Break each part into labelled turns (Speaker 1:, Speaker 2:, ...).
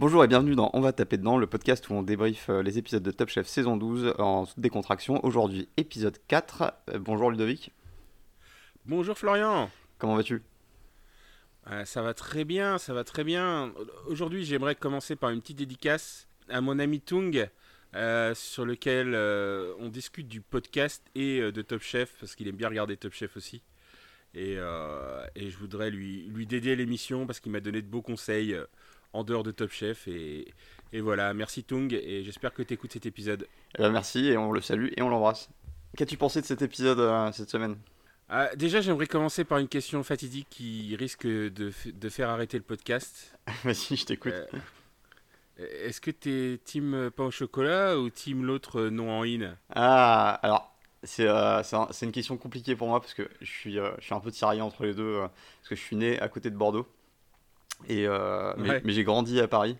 Speaker 1: Bonjour et bienvenue dans On va taper dedans, le podcast où on débrief euh, les épisodes de Top Chef saison 12 en décontraction. Aujourd'hui, épisode 4. Euh, bonjour Ludovic.
Speaker 2: Bonjour Florian.
Speaker 1: Comment vas-tu?
Speaker 2: Euh, Ça va très bien, ça va très bien. Aujourd'hui, j'aimerais commencer par une petite dédicace à mon ami Tung, sur lequel on discute du podcast et de Top Chef, parce qu'il aime bien regarder Top Chef aussi. Et, et je voudrais lui, lui dédier l'émission parce qu'il m'a donné de beaux conseils en dehors de Top Chef. Et, et voilà, merci Tung, et j'espère que tu écoutes cet épisode.
Speaker 1: Eh ben, merci, et on le salue et on l'embrasse. Qu'as-tu pensé de cet épisode euh, cette semaine?
Speaker 2: Ah, Déjà, j'aimerais commencer par une question fatidique qui risque de, de faire arrêter le podcast.
Speaker 1: Vas-y, je t'écoute. Euh,
Speaker 2: est-ce que tu es team pain au chocolat ou team l'autre non en in?
Speaker 1: Ah, alors, c'est euh, une question compliquée pour moi parce que je suis, je suis un peu tiraillé entre les deux parce que je suis né à côté de Bordeaux. Et, euh, mais, j'ai grandi à Paris.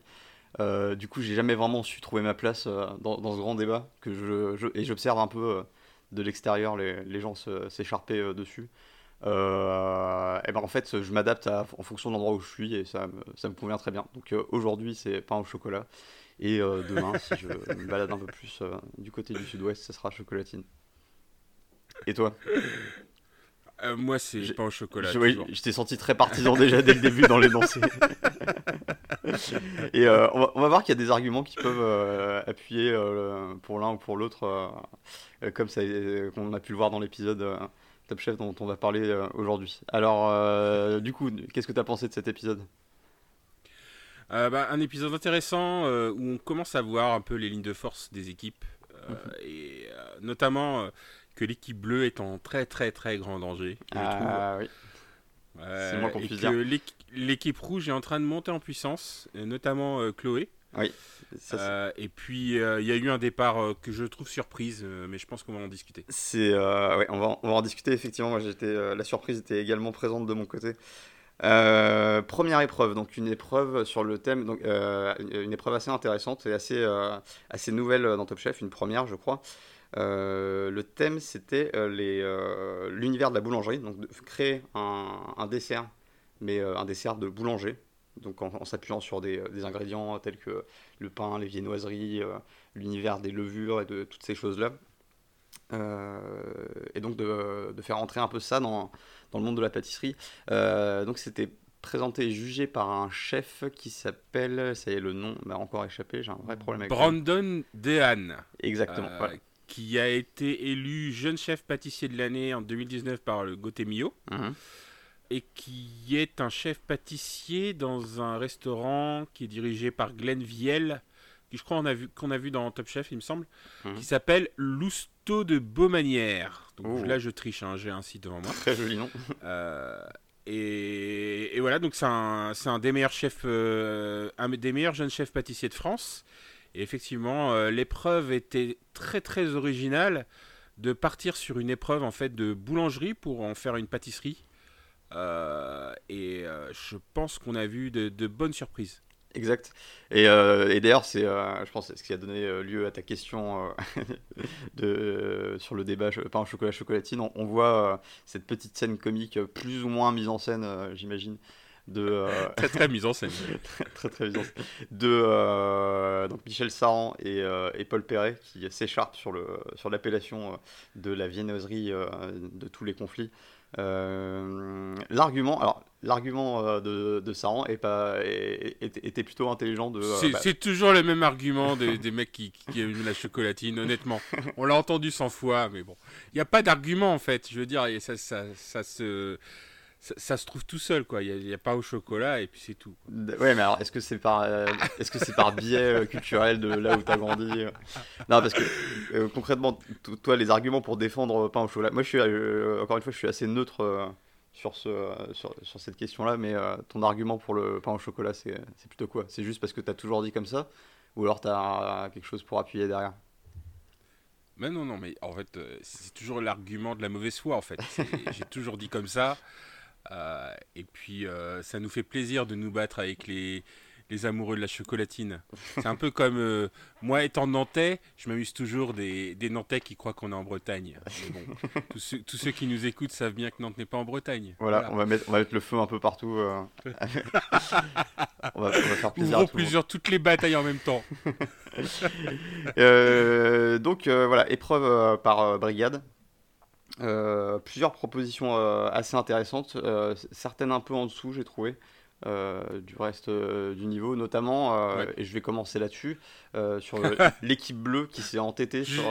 Speaker 1: Euh, du coup, j'ai jamais vraiment su trouver ma place euh, dans, ce grand débat que je, et j'observe un peu de l'extérieur les, les, gens s'écharper dessus. et ben en fait, je m'adapte en fonction de l'endroit où je suis et ça, me, ça me convient très bien. Donc aujourd'hui, c'est pain au chocolat. Et demain, si je me balade un peu plus du côté du sud-ouest, ce sera chocolatine. Et toi?
Speaker 2: Euh, moi, c'est pas au chocolat.
Speaker 1: Je, t'ai senti très partisan déjà dès le début dans l'énoncé. Et euh, on, va, voir qu'il y a des arguments qui peuvent euh, appuyer pour l'un ou pour l'autre, comme ça, qu'on a pu le voir dans l'épisode Top Chef dont on va parler aujourd'hui. Alors, du coup, qu'est-ce que tu as pensé de cet épisode?
Speaker 2: Bah, Un épisode intéressant où on commence à voir un peu les lignes de force des équipes. Mhm. Et notamment que l'équipe bleue est en très très très grand danger.
Speaker 1: Ah oui.
Speaker 2: C'est moi qu'on puisse dire. L'équipe rouge est en train de monter en puissance, notamment euh, Chloé.
Speaker 1: Oui.
Speaker 2: Euh, et puis euh, il y a eu un départ que je trouve surprise, mais je pense qu'on va en discuter.
Speaker 1: C'est, ouais, on va, on va en discuter effectivement. Moi, j'étais, la surprise était également présente de mon côté. première épreuve, donc une épreuve sur le thème, donc une épreuve assez intéressante et assez, assez nouvelle dans Top Chef, une première je crois. Euh, le thème, c'était euh, euh, l'univers de la boulangerie, donc de créer un, dessert, mais un dessert de boulanger, donc en, s'appuyant sur des, ingrédients tels que le pain, les viennoiseries, l'univers des levures et de toutes ces choses-là. et donc de, faire entrer un peu ça dans, le monde de la pâtisserie. donc c'était présenté et jugé par un chef qui s'appelle, ça y est, le nom m'a encore échappé, j'ai un vrai problème avec
Speaker 2: Brandon Dehan.
Speaker 1: Exactement,
Speaker 2: qui a été élu jeune chef pâtissier de l'année en 2019 par le Gotemio. Mhm. Et qui est un chef pâtissier dans un restaurant qui est dirigé par Glenn Viel, qui je crois qu'on a, vu, qu'on a vu dans Top Chef, il me semble, mhm. qui s'appelle Lousteau de Beaumanière. Donc oh. là, je triche, hein, j'ai un site devant moi.
Speaker 1: Très joli nom.
Speaker 2: Euh, et, et, voilà, donc c'est un, un, des meilleurs chefs, euh, un des meilleurs jeunes chefs pâtissiers de France. Et effectivement, euh, l'épreuve était très très originale de partir sur une épreuve en fait de boulangerie pour en faire une pâtisserie. Euh, et euh, je pense qu'on a vu de, bonnes surprises.
Speaker 1: Exact. Et, d'ailleurs, c'est, je pense, ce qui a donné lieu à ta question de, sur le débat pain au chocolat chocolatine. On, on voit cette petite scène comique plus ou moins mise en scène, j'imagine, de
Speaker 2: euh, très très mise en scène.
Speaker 1: Très très mise en scène. De euh, donc Michel Saran et, euh, et Paul Perret qui s'écharpent sur le sur l'appellation de la viennoiserie de tous les conflits. L'argument alors l'argument de, de, Saran est pas était plutôt intelligent de
Speaker 2: bah c'est toujours le même argument des, des mecs qui, qui aiment la chocolatine honnêtement. On l'a entendu 100 fois mais bon. Il n'y a pas d'argument en fait je veux dire ça, ça, ça se ça, se trouve tout seul, quoi. Il n'y a, pas au chocolat et puis c'est tout.
Speaker 1: Ouais, mais alors est-ce que c'est par, euh, est-ce que c'est par biais euh, culturel de là où tu as grandi euh? Non, parce que concrètement, toi, les arguments pour défendre pain au chocolat, moi je suis, encore une fois, je suis assez neutre sur, ce, sur, sur cette question-là, mais ton argument pour le pain au chocolat, c'est, c'est plutôt quoi? C'est juste parce que tu as toujours dit comme ça? Ou alors tu as quelque chose pour appuyer derrière?
Speaker 2: Mais non, non, mais en fait, c'est toujours l'argument de la mauvaise foi, en fait. J'ai toujours dit comme ça. Euh, et puis, euh, ça nous fait plaisir de nous battre avec les, les amoureux de la chocolatine. C'est un peu comme euh, moi étant nantais, je m'amuse toujours des, des, Nantais qui croient qu'on est en Bretagne. bon, tous, ceux, qui nous écoutent savent bien que Nantes n'est pas en Bretagne.
Speaker 1: Voilà, On, va mettre, on va mettre le feu un peu partout. Euh.
Speaker 2: on, va, faire plaisir. plusieurs, toutes les batailles en même temps.
Speaker 1: Euh, donc voilà, épreuve par brigade. Plusieurs propositions assez intéressantes, certaines un peu en dessous, j'ai trouvé. Euh, du reste euh, du niveau, notamment, euh, et je vais commencer là-dessus, sur l'équipe bleue qui s'est entêtée sur.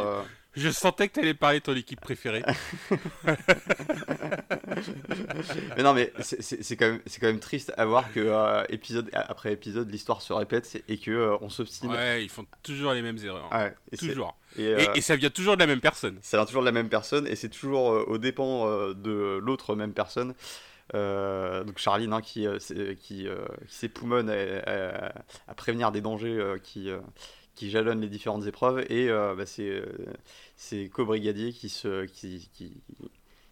Speaker 2: Je sentais que tu allais parler de ton équipe préférée.
Speaker 1: mais non, mais c'est quand, même, quand même triste à voir que épisode après épisode, l'histoire se répète et que on s'obstine.
Speaker 2: Ouais, ils font toujours les mêmes erreurs. toujours. Et, ça vient toujours de la même personne.
Speaker 1: Ça vient toujours de la même personne et c'est toujours aux dépens de l'autre même personne. Euh, donc Charline hein, qui, euh, qui, euh, qui s'époumonne à, à, prévenir des dangers qui, qui jalonnent les différentes épreuves et bah, c'est, c'est co-brigadier qui, se, qui, qui,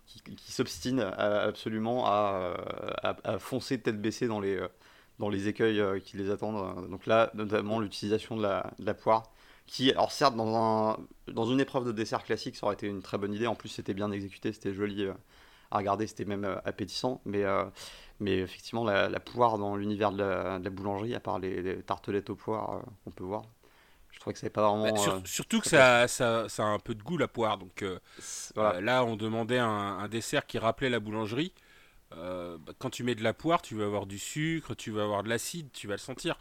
Speaker 1: qui, s'obstine absolument à, à, foncer tête baissée dans les, dans les écueils qui les attendent. Donc là, notamment l'utilisation de la, poire qui, alors certes, dans, un, dans une épreuve de dessert classique, ça aurait été une très bonne idée. En plus, c'était bien exécuté, c'était joli à regarder, c'était même euh, appétissant. Mais, euh, mais effectivement, la, poire dans l'univers de, la, boulangerie, à part les, tartelettes aux poires, euh, on peut voir. Trouvais que pas vraiment.
Speaker 2: Bah, surtout que ça, ça, ça, a un peu de goût la poire. Donc là, on demandait un, dessert qui rappelait la boulangerie. Bah, quand tu mets de la poire, tu vas avoir du sucre, tu vas avoir de l'acide, tu vas le sentir.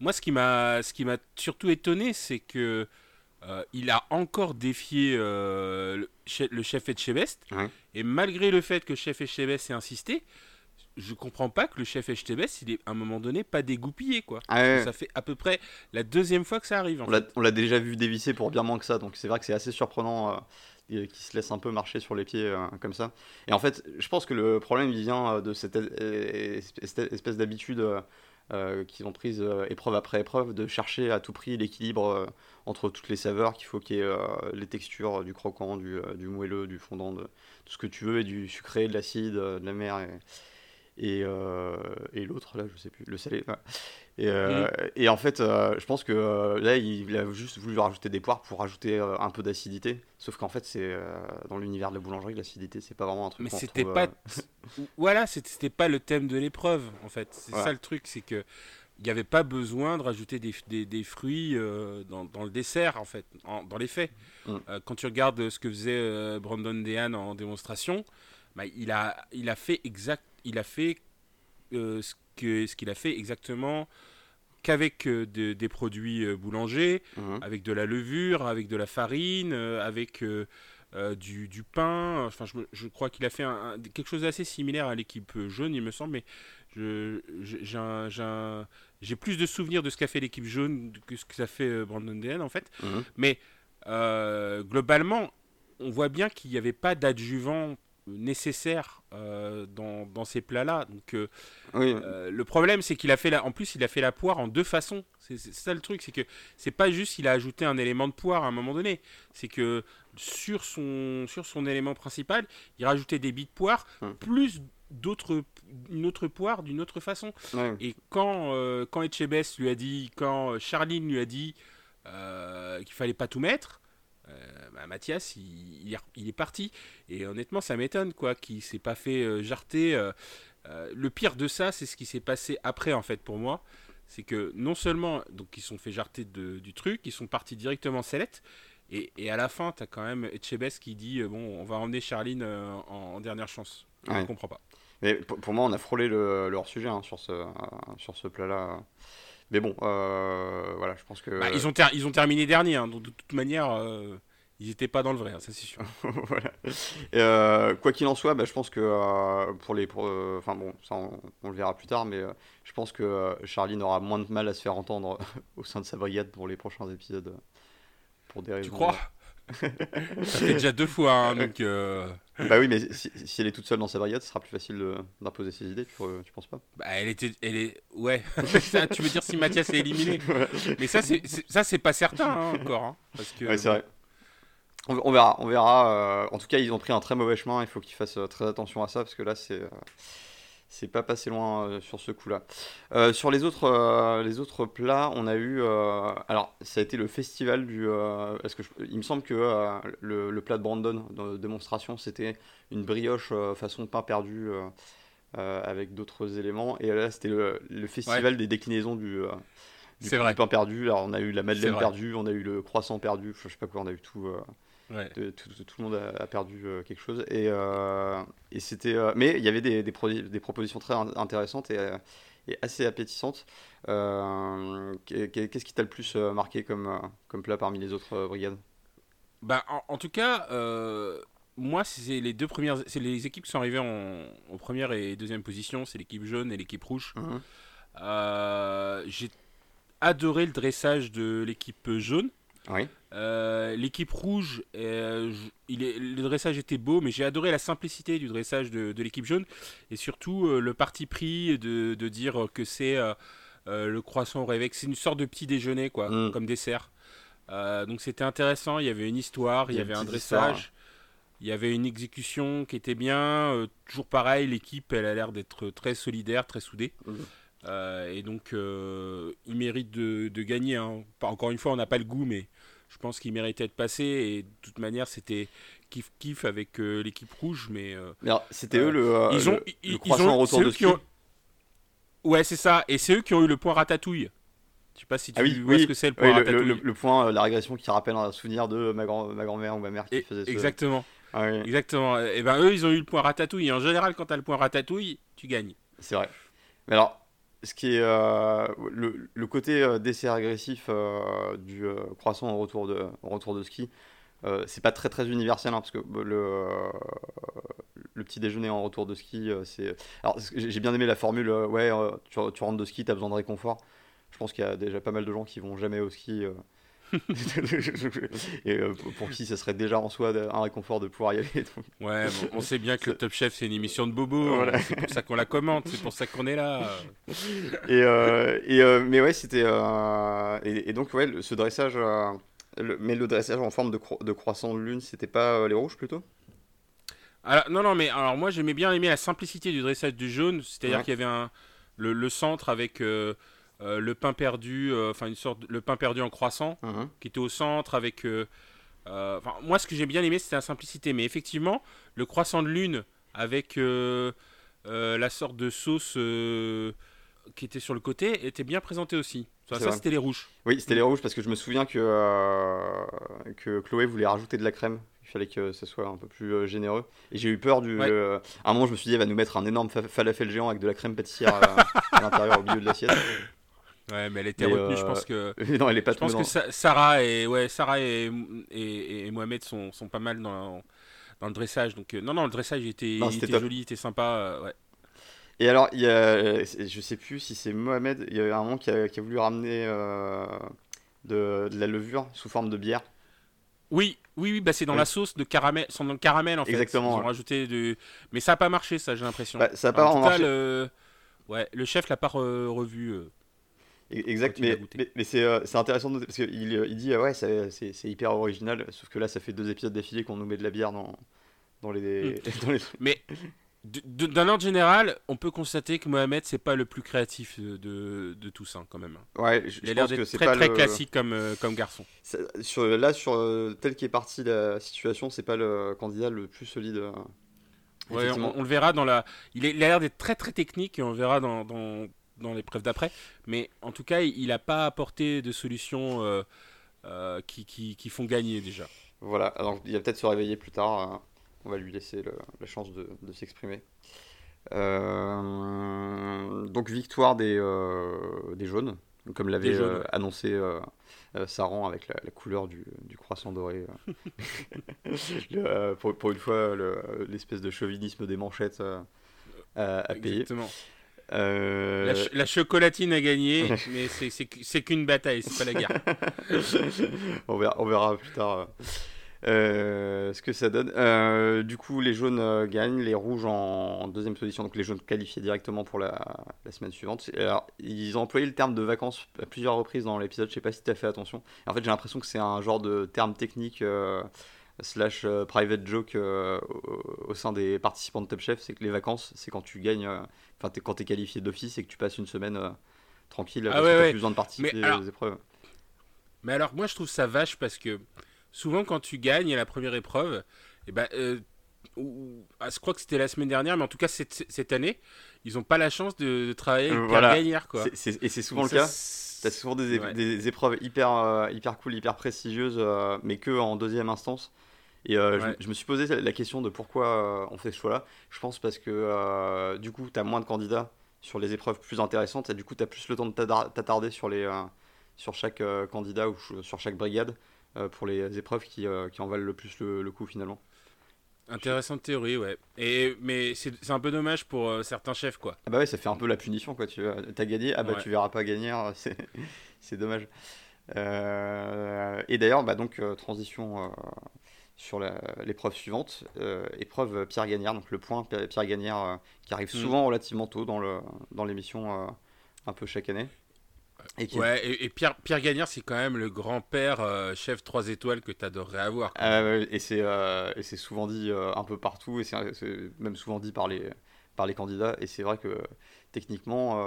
Speaker 2: Moi, ce qui m'a, ce qui m'a surtout étonné, c'est que euh, il a encore défié euh, le, chef Etchebest. Et malgré le fait que chef Etchebest ait insisté, je comprends pas que le chef Etchebest, il est à un moment donné pas dégoupillé. quoi. Ah ça fait à peu près la deuxième fois que ça arrive.
Speaker 1: on l'a déjà vu dévisser pour bien moins que ça. Donc c'est vrai que c'est assez surprenant. Euh, qu'il se laisse un peu marcher sur les pieds comme ça. Et en fait, je pense que le problème il vient de cette espèce d'habitude euh, qu'ils ont prise euh, épreuve après épreuve, de chercher à tout prix l'équilibre euh, entre toutes les saveurs, qu'il faut qu'il y ait les textures du croquant, du, du, moelleux, du fondant, de tout ce que tu veux, et du sucré, de l'acide, de la mer. Et, et, et l'autre, là, je sais plus, le salé. Et, euh, et, en fait, euh, je pense que euh, là, il, a juste voulu rajouter des poires pour rajouter un peu d'acidité. Sauf qu'en fait, c'est dans l'univers de la boulangerie, l'acidité, c'est pas vraiment un truc.
Speaker 2: Mais c'était pas. voilà, c'était pas le thème de l'épreuve, en fait. C'est ça le truc, c'est que il n'y avait pas besoin de rajouter des, des, des fruits dans, dans, le dessert, en fait, dans les faits. Mm. quand tu regardes ce que faisait Brandon Dehan en démonstration, bah, il, a, il a fait exact, il a fait ce que ce qu'il a fait exactement qu'avec euh, des produits euh, boulangers, mhm. avec de la levure, avec de la farine, euh, avec du, du, pain. Enfin, je, je crois qu'il a fait un, quelque chose d'assez similaire à l'équipe jaune, il me semble, mais j'ai plus de souvenirs de ce qu'a fait l'équipe jaune que ce que ça fait Brandon Dehan, en fait. Mhm. Mais globalement, on voit bien qu'il n'y avait pas d'adjuvant nécessaire euh, dans, dans, ces plats-là. Donc, euh, euh, le problème, c'est qu'il a fait la, en plus, il a fait la poire en deux façons. C'est ça le truc, c'est que c'est pas juste qu'il a ajouté un élément de poire à un moment donné. C'est que sur son, sur son élément principal, il rajoutait des billes de poire plus d'autres une autre poire d'une autre façon. Et quand quand Etchebest lui a dit, quand Charline lui a dit qu'il fallait pas tout mettre. Euh, bah, Mathias, il, il, est parti. Et honnêtement, ça m'étonne, quoi, qu'il s'est pas fait euh, jarter. Euh, le pire de ça, c'est ce qui s'est passé après, en fait, pour moi. C'est que non seulement, donc, ils sont fait jarter du truc, ils sont partis directement sellette. Et, et, à la fin, tu as quand même Etchebest qui dit Bon, on va emmener Charline en, dernière chance. Je ne comprends pas.
Speaker 1: Mais pour, moi, on a frôlé le, leur sujet hein, sur ce, sur ce plat-là. Mais bon, euh, voilà, je pense que.
Speaker 2: Bah, ils, ont ils ont terminé dernier, hein, donc de toute manière, euh, ils n'étaient pas dans le vrai, hein, ça c'est sûr.
Speaker 1: voilà. Euh, quoi qu'il en soit, bah, je pense que pour les. Enfin bon, ça on, le verra plus tard, mais je pense que Charline aura moins de mal à se faire entendre au sein de sa brigade pour les prochains épisodes.
Speaker 2: Pour des raisons. Tu crois? Ça fait déjà deux fois, hein, donc. Euh,
Speaker 1: bah oui, mais si, elle est toute seule dans sa brigade, ce sera plus facile d'imposer ses idées, tu, tu penses pas?
Speaker 2: Bah elle était, elle est, ouais. tu veux dire si Mathias est éliminé? Mais ça, c'est, pas certain hein, encore, hein, parce que.
Speaker 1: Ouais, c'est vrai. On, verra, on verra. Euh, en tout cas, ils ont pris un très mauvais chemin. Il faut qu'ils fassent euh, très attention à ça parce que là, c'est c'est pas passé loin sur ce coup-là. sur les autres, les autres plats, on a eu. alors, ça a été le festival du. est-ce que il me semble que le, plat de Brandon, de démonstration, c'était une brioche façon pain perdu avec d'autres éléments. Et là, c'était le, festival des déclinaisons du. du,
Speaker 2: vrai.
Speaker 1: pain perdu. Alors, on a eu la madeleine perdue, on a eu le croissant perdu, je sais pas quoi, on a eu tout tout, le monde a, perdu euh, quelque chose. Et, euh, et c'était, euh, mais il y avait des, des, des propositions très intéressantes et, et assez appétissantes. Qu'est-ce qui t'a le plus marqué comme, comme plat parmi les autres brigades?
Speaker 2: Bah, en, tout cas, moi, c'est les deux premières, c'est les équipes qui sont arrivées en, en première et deuxième position, c'est l'équipe jaune et l'équipe rouge. Mhm. J'ai adoré le dressage de l'équipe jaune. Euh, l'équipe rouge, euh, il est, le dressage était beau, mais j'ai adoré la simplicité du dressage de, l'équipe jaune et surtout euh, le parti pris de, dire que c'est le croissant au réveil, c'est une sorte de petit déjeuner quoi, mm. comme dessert. donc c'était intéressant, il y avait une histoire, il y, avait un dressage, il y avait une exécution qui était bien. toujours pareil, l'équipe elle a l'air d'être très solidaire, très soudée. Mm. et donc, il mérite de, gagner. Hein. Encore une fois, on n'a pas le goût, mais je pense qu'il méritait de passer. Et de toute manière, c'était kiff kiff avec euh, l'équipe rouge. Mais, euh,
Speaker 1: c'était eux le, euh, ils ont, ils, croissant retour de ski.
Speaker 2: Ouais, c'est ça. Et c'est eux qui ont eu le point ratatouille. Je sais pas si tu ah oui, vois ce que c'est le point ratatouille.
Speaker 1: Le, point, la régression qui rappelle un souvenir de ma, grand, ma grand-mère ou ma mère qui faisait ça.
Speaker 2: Exactement. Ah Exactement. Et ben eux, ils ont eu le point ratatouille. Et en général, quand tu as le point ratatouille, tu gagnes.
Speaker 1: C'est vrai. Mais alors, ce qui est euh, le, côté euh, dessert agressif euh, du croissant au retour de, retour de ski, c'est pas très très universel hein, parce que le, petit déjeuner en retour de ski, c'est. Alors j'ai bien aimé la formule, ouais, tu, tu, rentres de ski, tu as besoin de réconfort. Je pense qu'il y a déjà pas mal de gens qui vont jamais au ski et euh, pour qui ce serait déjà en soi un réconfort de pouvoir y aller.
Speaker 2: Ouais, on sait bien que le Top Chef c'est une émission de bobo, c'est pour ça qu'on la commente, c'est pour ça qu'on est là.
Speaker 1: Et, euh, et euh, mais ouais, c'était et, donc ouais, ce dressage, mais le dressage en forme de, de croissant de lune, c'était pas les rouges plutôt?
Speaker 2: Alors, non, non, mais alors moi j'aimais bien aimer la simplicité du dressage du jaune, c'est-à-dire qu'il y avait un, le, le centre avec le pain perdu, euh, enfin une sorte le pain perdu en croissant, uh-huh. qui était au centre avec. Euh, moi, ce que j'ai bien aimé, c'était la simplicité, mais effectivement, le croissant de lune avec la sorte de sauce qui était sur le côté était bien présenté aussi. Ça, c'était les rouges.
Speaker 1: Oui, c'était les rouges parce que je me souviens que, que Chloé voulait rajouter de la crème. Il fallait que ce soit un peu plus généreux. Et j'ai eu peur du. à un moment, je me suis dit, elle va nous mettre un énorme falafel géant avec de la crème pâtissière à l'intérieur au milieu de l'assiette.
Speaker 2: Ouais, mais elle était retenue, je pense que.
Speaker 1: non, elle est pas
Speaker 2: Je pense que Sarah et ouais, Sarah et, et, Mohamed sont, sont, pas mal dans, dans le dressage. Donc euh, non, non, le dressage était, était joli, était sympa, euh, ouais.
Speaker 1: Et alors, il y a, je sais plus si c'est Mohamed, il y a un moment qui a, qui a voulu ramener euh, de, de, la levure sous forme de bière.
Speaker 2: Oui, oui, oui, bah c'est dans la sauce de caramel, sont dans le caramel en fait.
Speaker 1: Exactement.
Speaker 2: Ils ont rajouté de, mais ça a pas marché, ça, j'ai l'impression.
Speaker 1: Bah, ça a pas en marché.
Speaker 2: Le... Ouais, le chef l'a pas revu.
Speaker 1: Exact, mais, mais, euh, c'est intéressant de noter parce qu'il il dit ouais, c'est hyper original, sauf que là, ça fait deux épisodes d'affilée qu'on nous met de la bière dans, dans, les,
Speaker 2: hmm. Mais d'un ordre général, on peut constater que Mohamed, c'est pas le plus créatif de, de tous, hein, quand même.
Speaker 1: Hein. Ouais,
Speaker 2: je, il a l'air d'être très, très classique comme, euh, comme garçon.
Speaker 1: Sur, là, sur euh, tel qu'est partie la situation, c'est pas le candidat le plus solide.
Speaker 2: Ouais, on, le verra dans la. Il, est, il a l'air d'être très très technique et on le verra dans, dans, dans l'épreuve d'après. Mais en tout cas, il n'a pas apporté de solutions euh, euh, qui, qui, font gagner déjà.
Speaker 1: Voilà, alors il va peut-être se réveiller plus tard. Hein. On va lui laisser la chance de, de s'exprimer. Euh, donc victoire des, des jaunes, comme l'avait annoncé Saran avec la, couleur du, du, croissant doré. pour, pour, une fois, l'espèce de chauvinisme des manchettes à payer.
Speaker 2: Exactement. Euh, la, chocolatine a gagné, mais c'est qu'une bataille, c'est pas la guerre.
Speaker 1: on, verra, on, verra, plus tard euh, ce que ça donne. Euh, du coup, les jaunes gagnent, les rouges en, deuxième position, donc les jaunes qualifiés directement pour la, la semaine suivante. Alors, ils ont employé le terme de vacances à plusieurs reprises dans l'épisode, je sais pas si tu as fait attention. En fait, j'ai l'impression que c'est un genre de terme technique slash private joke au, sein des participants de Top Chef, c'est que les vacances, c'est quand tu gagnes, enfin quand tu es qualifié d'office et que tu passes une semaine tranquille ah parce que plus besoin de participer aux épreuves.
Speaker 2: Mais alors moi je trouve ça vache parce que souvent quand tu gagnes la première épreuve, eh ben, ah, je crois que c'était la semaine dernière, mais en tout cas cette, cette année, ils n'ont pas la chance de, travailler avec voilà. Quoi.
Speaker 1: et c'est souvent le cas. T'as souvent des, des, épreuves hyper, euh, hyper cool, hyper prestigieuses, euh, mais que en deuxième instance. Et euh, je, me suis posé la question de pourquoi on fait ce choix-là. Je pense parce que du coup, tu as moins de candidats sur les épreuves plus intéressantes, et du coup, tu as plus le temps de t'attarder sur, les, sur chaque candidat ou sur chaque brigade pour les épreuves qui, qui en valent le plus le coup finalement.
Speaker 2: Intéressante théorie, ouais. Et, mais c'est un peu dommage pour euh, certains chefs, quoi.
Speaker 1: Ah bah ouais, ça fait un peu la punition, quoi. Tu as gagné, ah bah tu verras pas gagner, hein, c'est dommage. Euh, et d'ailleurs, bah donc, euh, transition sur l'épreuve suivante. épreuve Pierre Gagnère, donc le point Pierre Gagnère qui arrive mm. souvent relativement tôt dans l'émission dans un peu chaque année.
Speaker 2: Et Ouais, et, Pierre, Pierre Gagnard, c'est quand même le grand-père euh, chef 3 étoiles que tu adorerais avoir.
Speaker 1: Et c'est euh, souvent dit euh, un peu partout, et c'est même souvent dit par les, par les candidats. Et c'est vrai que techniquement,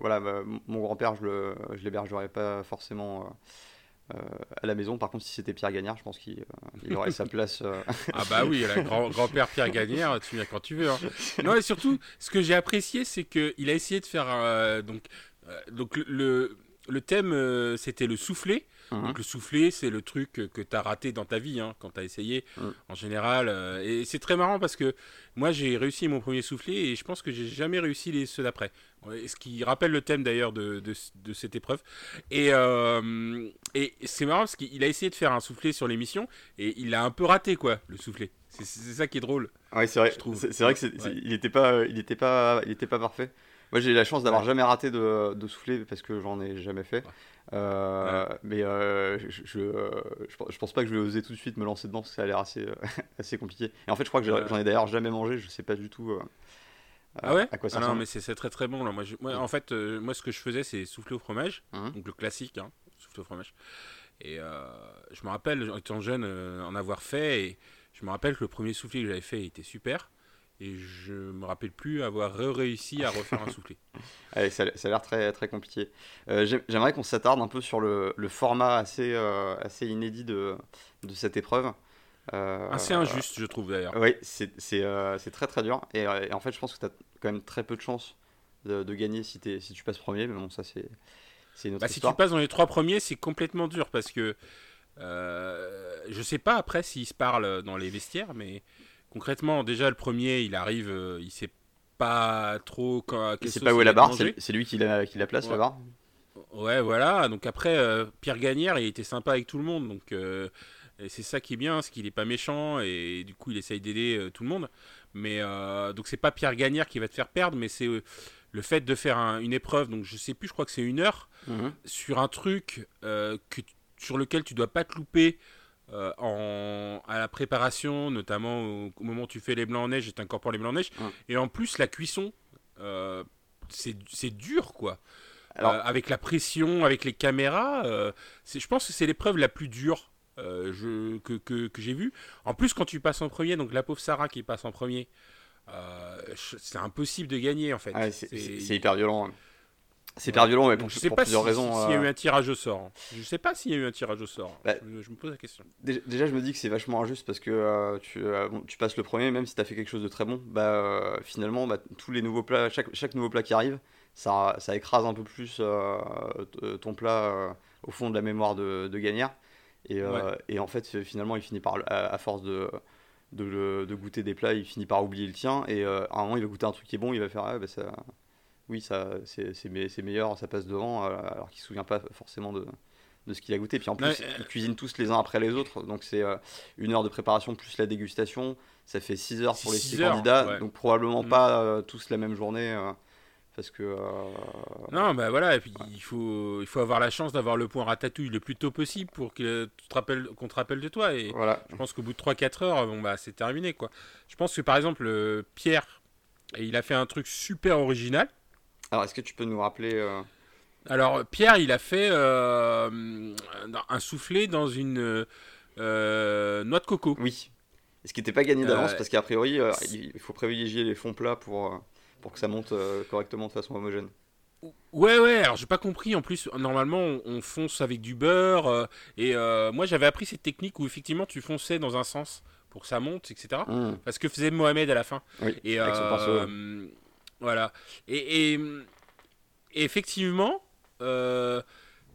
Speaker 1: voilà, bah, mon grand-père, je l'hébergerais pas forcément. À la maison. Par contre, si c'était Pierre Gagnard, je pense qu'il aurait sa place.
Speaker 2: ah bah oui, le grand, grand-père Pierre Gagnard, tu viens quand tu veux. Hein. Non, et surtout, ce que j'ai apprécié, c'est qu'il a essayé de faire donc euh, donc le, le thème, euh, c'était le soufflet. Mhm. Donc le soufflet, c'est le truc que tu as raté dans ta vie hein, quand tu as essayé, mhm. en général. Euh, et c'est très marrant parce que moi, j'ai réussi mon premier soufflet et je pense que j'ai jamais réussi les, ceux d'après. Ce qui rappelle le thème d'ailleurs de, de, cette épreuve. Et, et c'est marrant parce qu'il a essayé de faire un soufflet sur l'émission et il a un peu raté, quoi, le soufflet. C'est ça qui est drôle.
Speaker 1: Oui, c'est vrai. C'est vrai qu'il n'était pas, il était pas, il était pas parfait. Moi, j'ai la chance d'avoir jamais raté de, de, souffler parce que j'en ai jamais fait. Euh, mais euh, je, je, pense pas que je vais oser tout de suite me lancer dedans parce que ça a l'air assez, assez compliqué. Et en fait, je crois que j'en ai d'ailleurs jamais mangé. Je sais pas du tout. Euh,
Speaker 2: ah ouais? à quoi ça ah Non, mais c'est très très bon. Là. Moi, moi en fait, moi, ce que je faisais, c'est souffler au fromage. Mmh. Donc le classique, hein, souffler au fromage. Et je me rappelle, étant jeune, en avoir fait. Et je me rappelle que le premier soufflé que j'avais fait était super et je me rappelle plus avoir réussi à refaire un soufflé.
Speaker 1: Allez, ça, ça, a l'air très, très compliqué. Euh, j'aimerais qu'on s'attarde un peu sur le, le format assez, euh, assez inédit de, de cette épreuve.
Speaker 2: Euh, assez injuste, je trouve d'ailleurs.
Speaker 1: Oui, c'est très très dur. Et, en fait, je pense que tu as quand même très peu de chances de, de gagner si, es, si tu passes premier. Mais bon, ça, c'est une autre bah,
Speaker 2: Si tu passes dans les trois premiers, c'est complètement dur parce que je sais pas après s'ils se parlent dans les vestiaires, mais concrètement, déjà, le premier, il arrive, euh, il sait pas trop quand.
Speaker 1: Il sait pas où est la barre, c'est lui qui la, qui la place, la barre.
Speaker 2: Ouais, voilà. Donc après, euh, Pierre Gagnère, il était sympa avec tout le monde. Donc euh, c'est ça qui est bien, c'est qu'il est pas méchant et du coup, il essaye d'aider tout le monde. Mais donc c'est pas Pierre Gagnère qui va te faire perdre, mais c'est le fait de faire une épreuve. Donc je sais plus, je crois que c'est une heure mhm. sur un truc que, sur lequel tu dois pas te louper. Euh, en, à la préparation, notamment au, moment où tu fais les blancs en neige et tu incorpores les blancs en neige. Et en plus, la cuisson, euh, c'est dur, quoi. Alors, euh, avec la pression, avec les caméras, je pense que c'est l'épreuve la plus dure je, que, que, que j'ai vue. En plus, quand tu passes en premier, donc la pauvre Sarah qui passe en premier, c'est impossible de gagner, en fait.
Speaker 1: c'est hyper violent. Hein. C'est hyper violent, mais pour, je sais pas plusieurs raisons.
Speaker 2: S'il y a eu euh. un tirage au sort. Je sais pas s'il y a eu un tirage au sort. Bah, je, me pose la question.
Speaker 1: Déjà, je me dis que c'est vachement injuste parce que euh, tu, euh, tu, passes le premier, même si tu as fait quelque chose de très bon, bah, finalement, bah, tous les nouveaux plats, chaque, chaque nouveau plat qui arrive, ça, ça écrase un peu plus ton plat au fond de la mémoire de, de gagnard. Et, et, en fait, finalement, il finit par, à, force de, de, de, goûter des plats, il finit par oublier le tien. Et à un moment, il va goûter un truc qui est bon, il va faire ah, bah, ça oui, ça, c'est meilleur, ça passe devant, euh, alors qu'il ne se souvient pas forcément de, de ce qu'il a goûté. Puis en plus, ils cuisinent tous les uns après les autres, donc c'est euh, une heure de préparation plus la dégustation. Ça fait 6 heures pour les 6 candidats, donc probablement mm. pas euh, tous la même journée. parce que.
Speaker 2: Non, bah voilà, et puis il faut, il faut avoir la chance d'avoir le point ratatouille le plus tôt possible pour qu'on te, rappelle, qu'on te rappelle de toi. Et voilà. je pense qu'au bout de 3-4 heures, bon, bah, c'est terminé. quoi. Je pense que par exemple, Pierre, il a fait un truc super original.
Speaker 1: Alors, est-ce que tu peux nous rappeler euh,
Speaker 2: Alors, Pierre, il a fait euh, un soufflé dans une, noix de coco.
Speaker 1: Oui. ce qui n'était pas gagné d'avance parce qu'a priori, il faut privilégier les fonds plats pour, pour que ça monte correctement de façon homogène.
Speaker 2: Ouais, ouais, alors j'ai pas compris. En plus, normalement, on, fonce avec du beurre. et moi, j'avais appris cette technique où effectivement, tu fonçais dans un sens pour que ça monte, etc. Mmh. Parce que faisait Mohamed à la fin. et voilà. Et, effectivement, euh,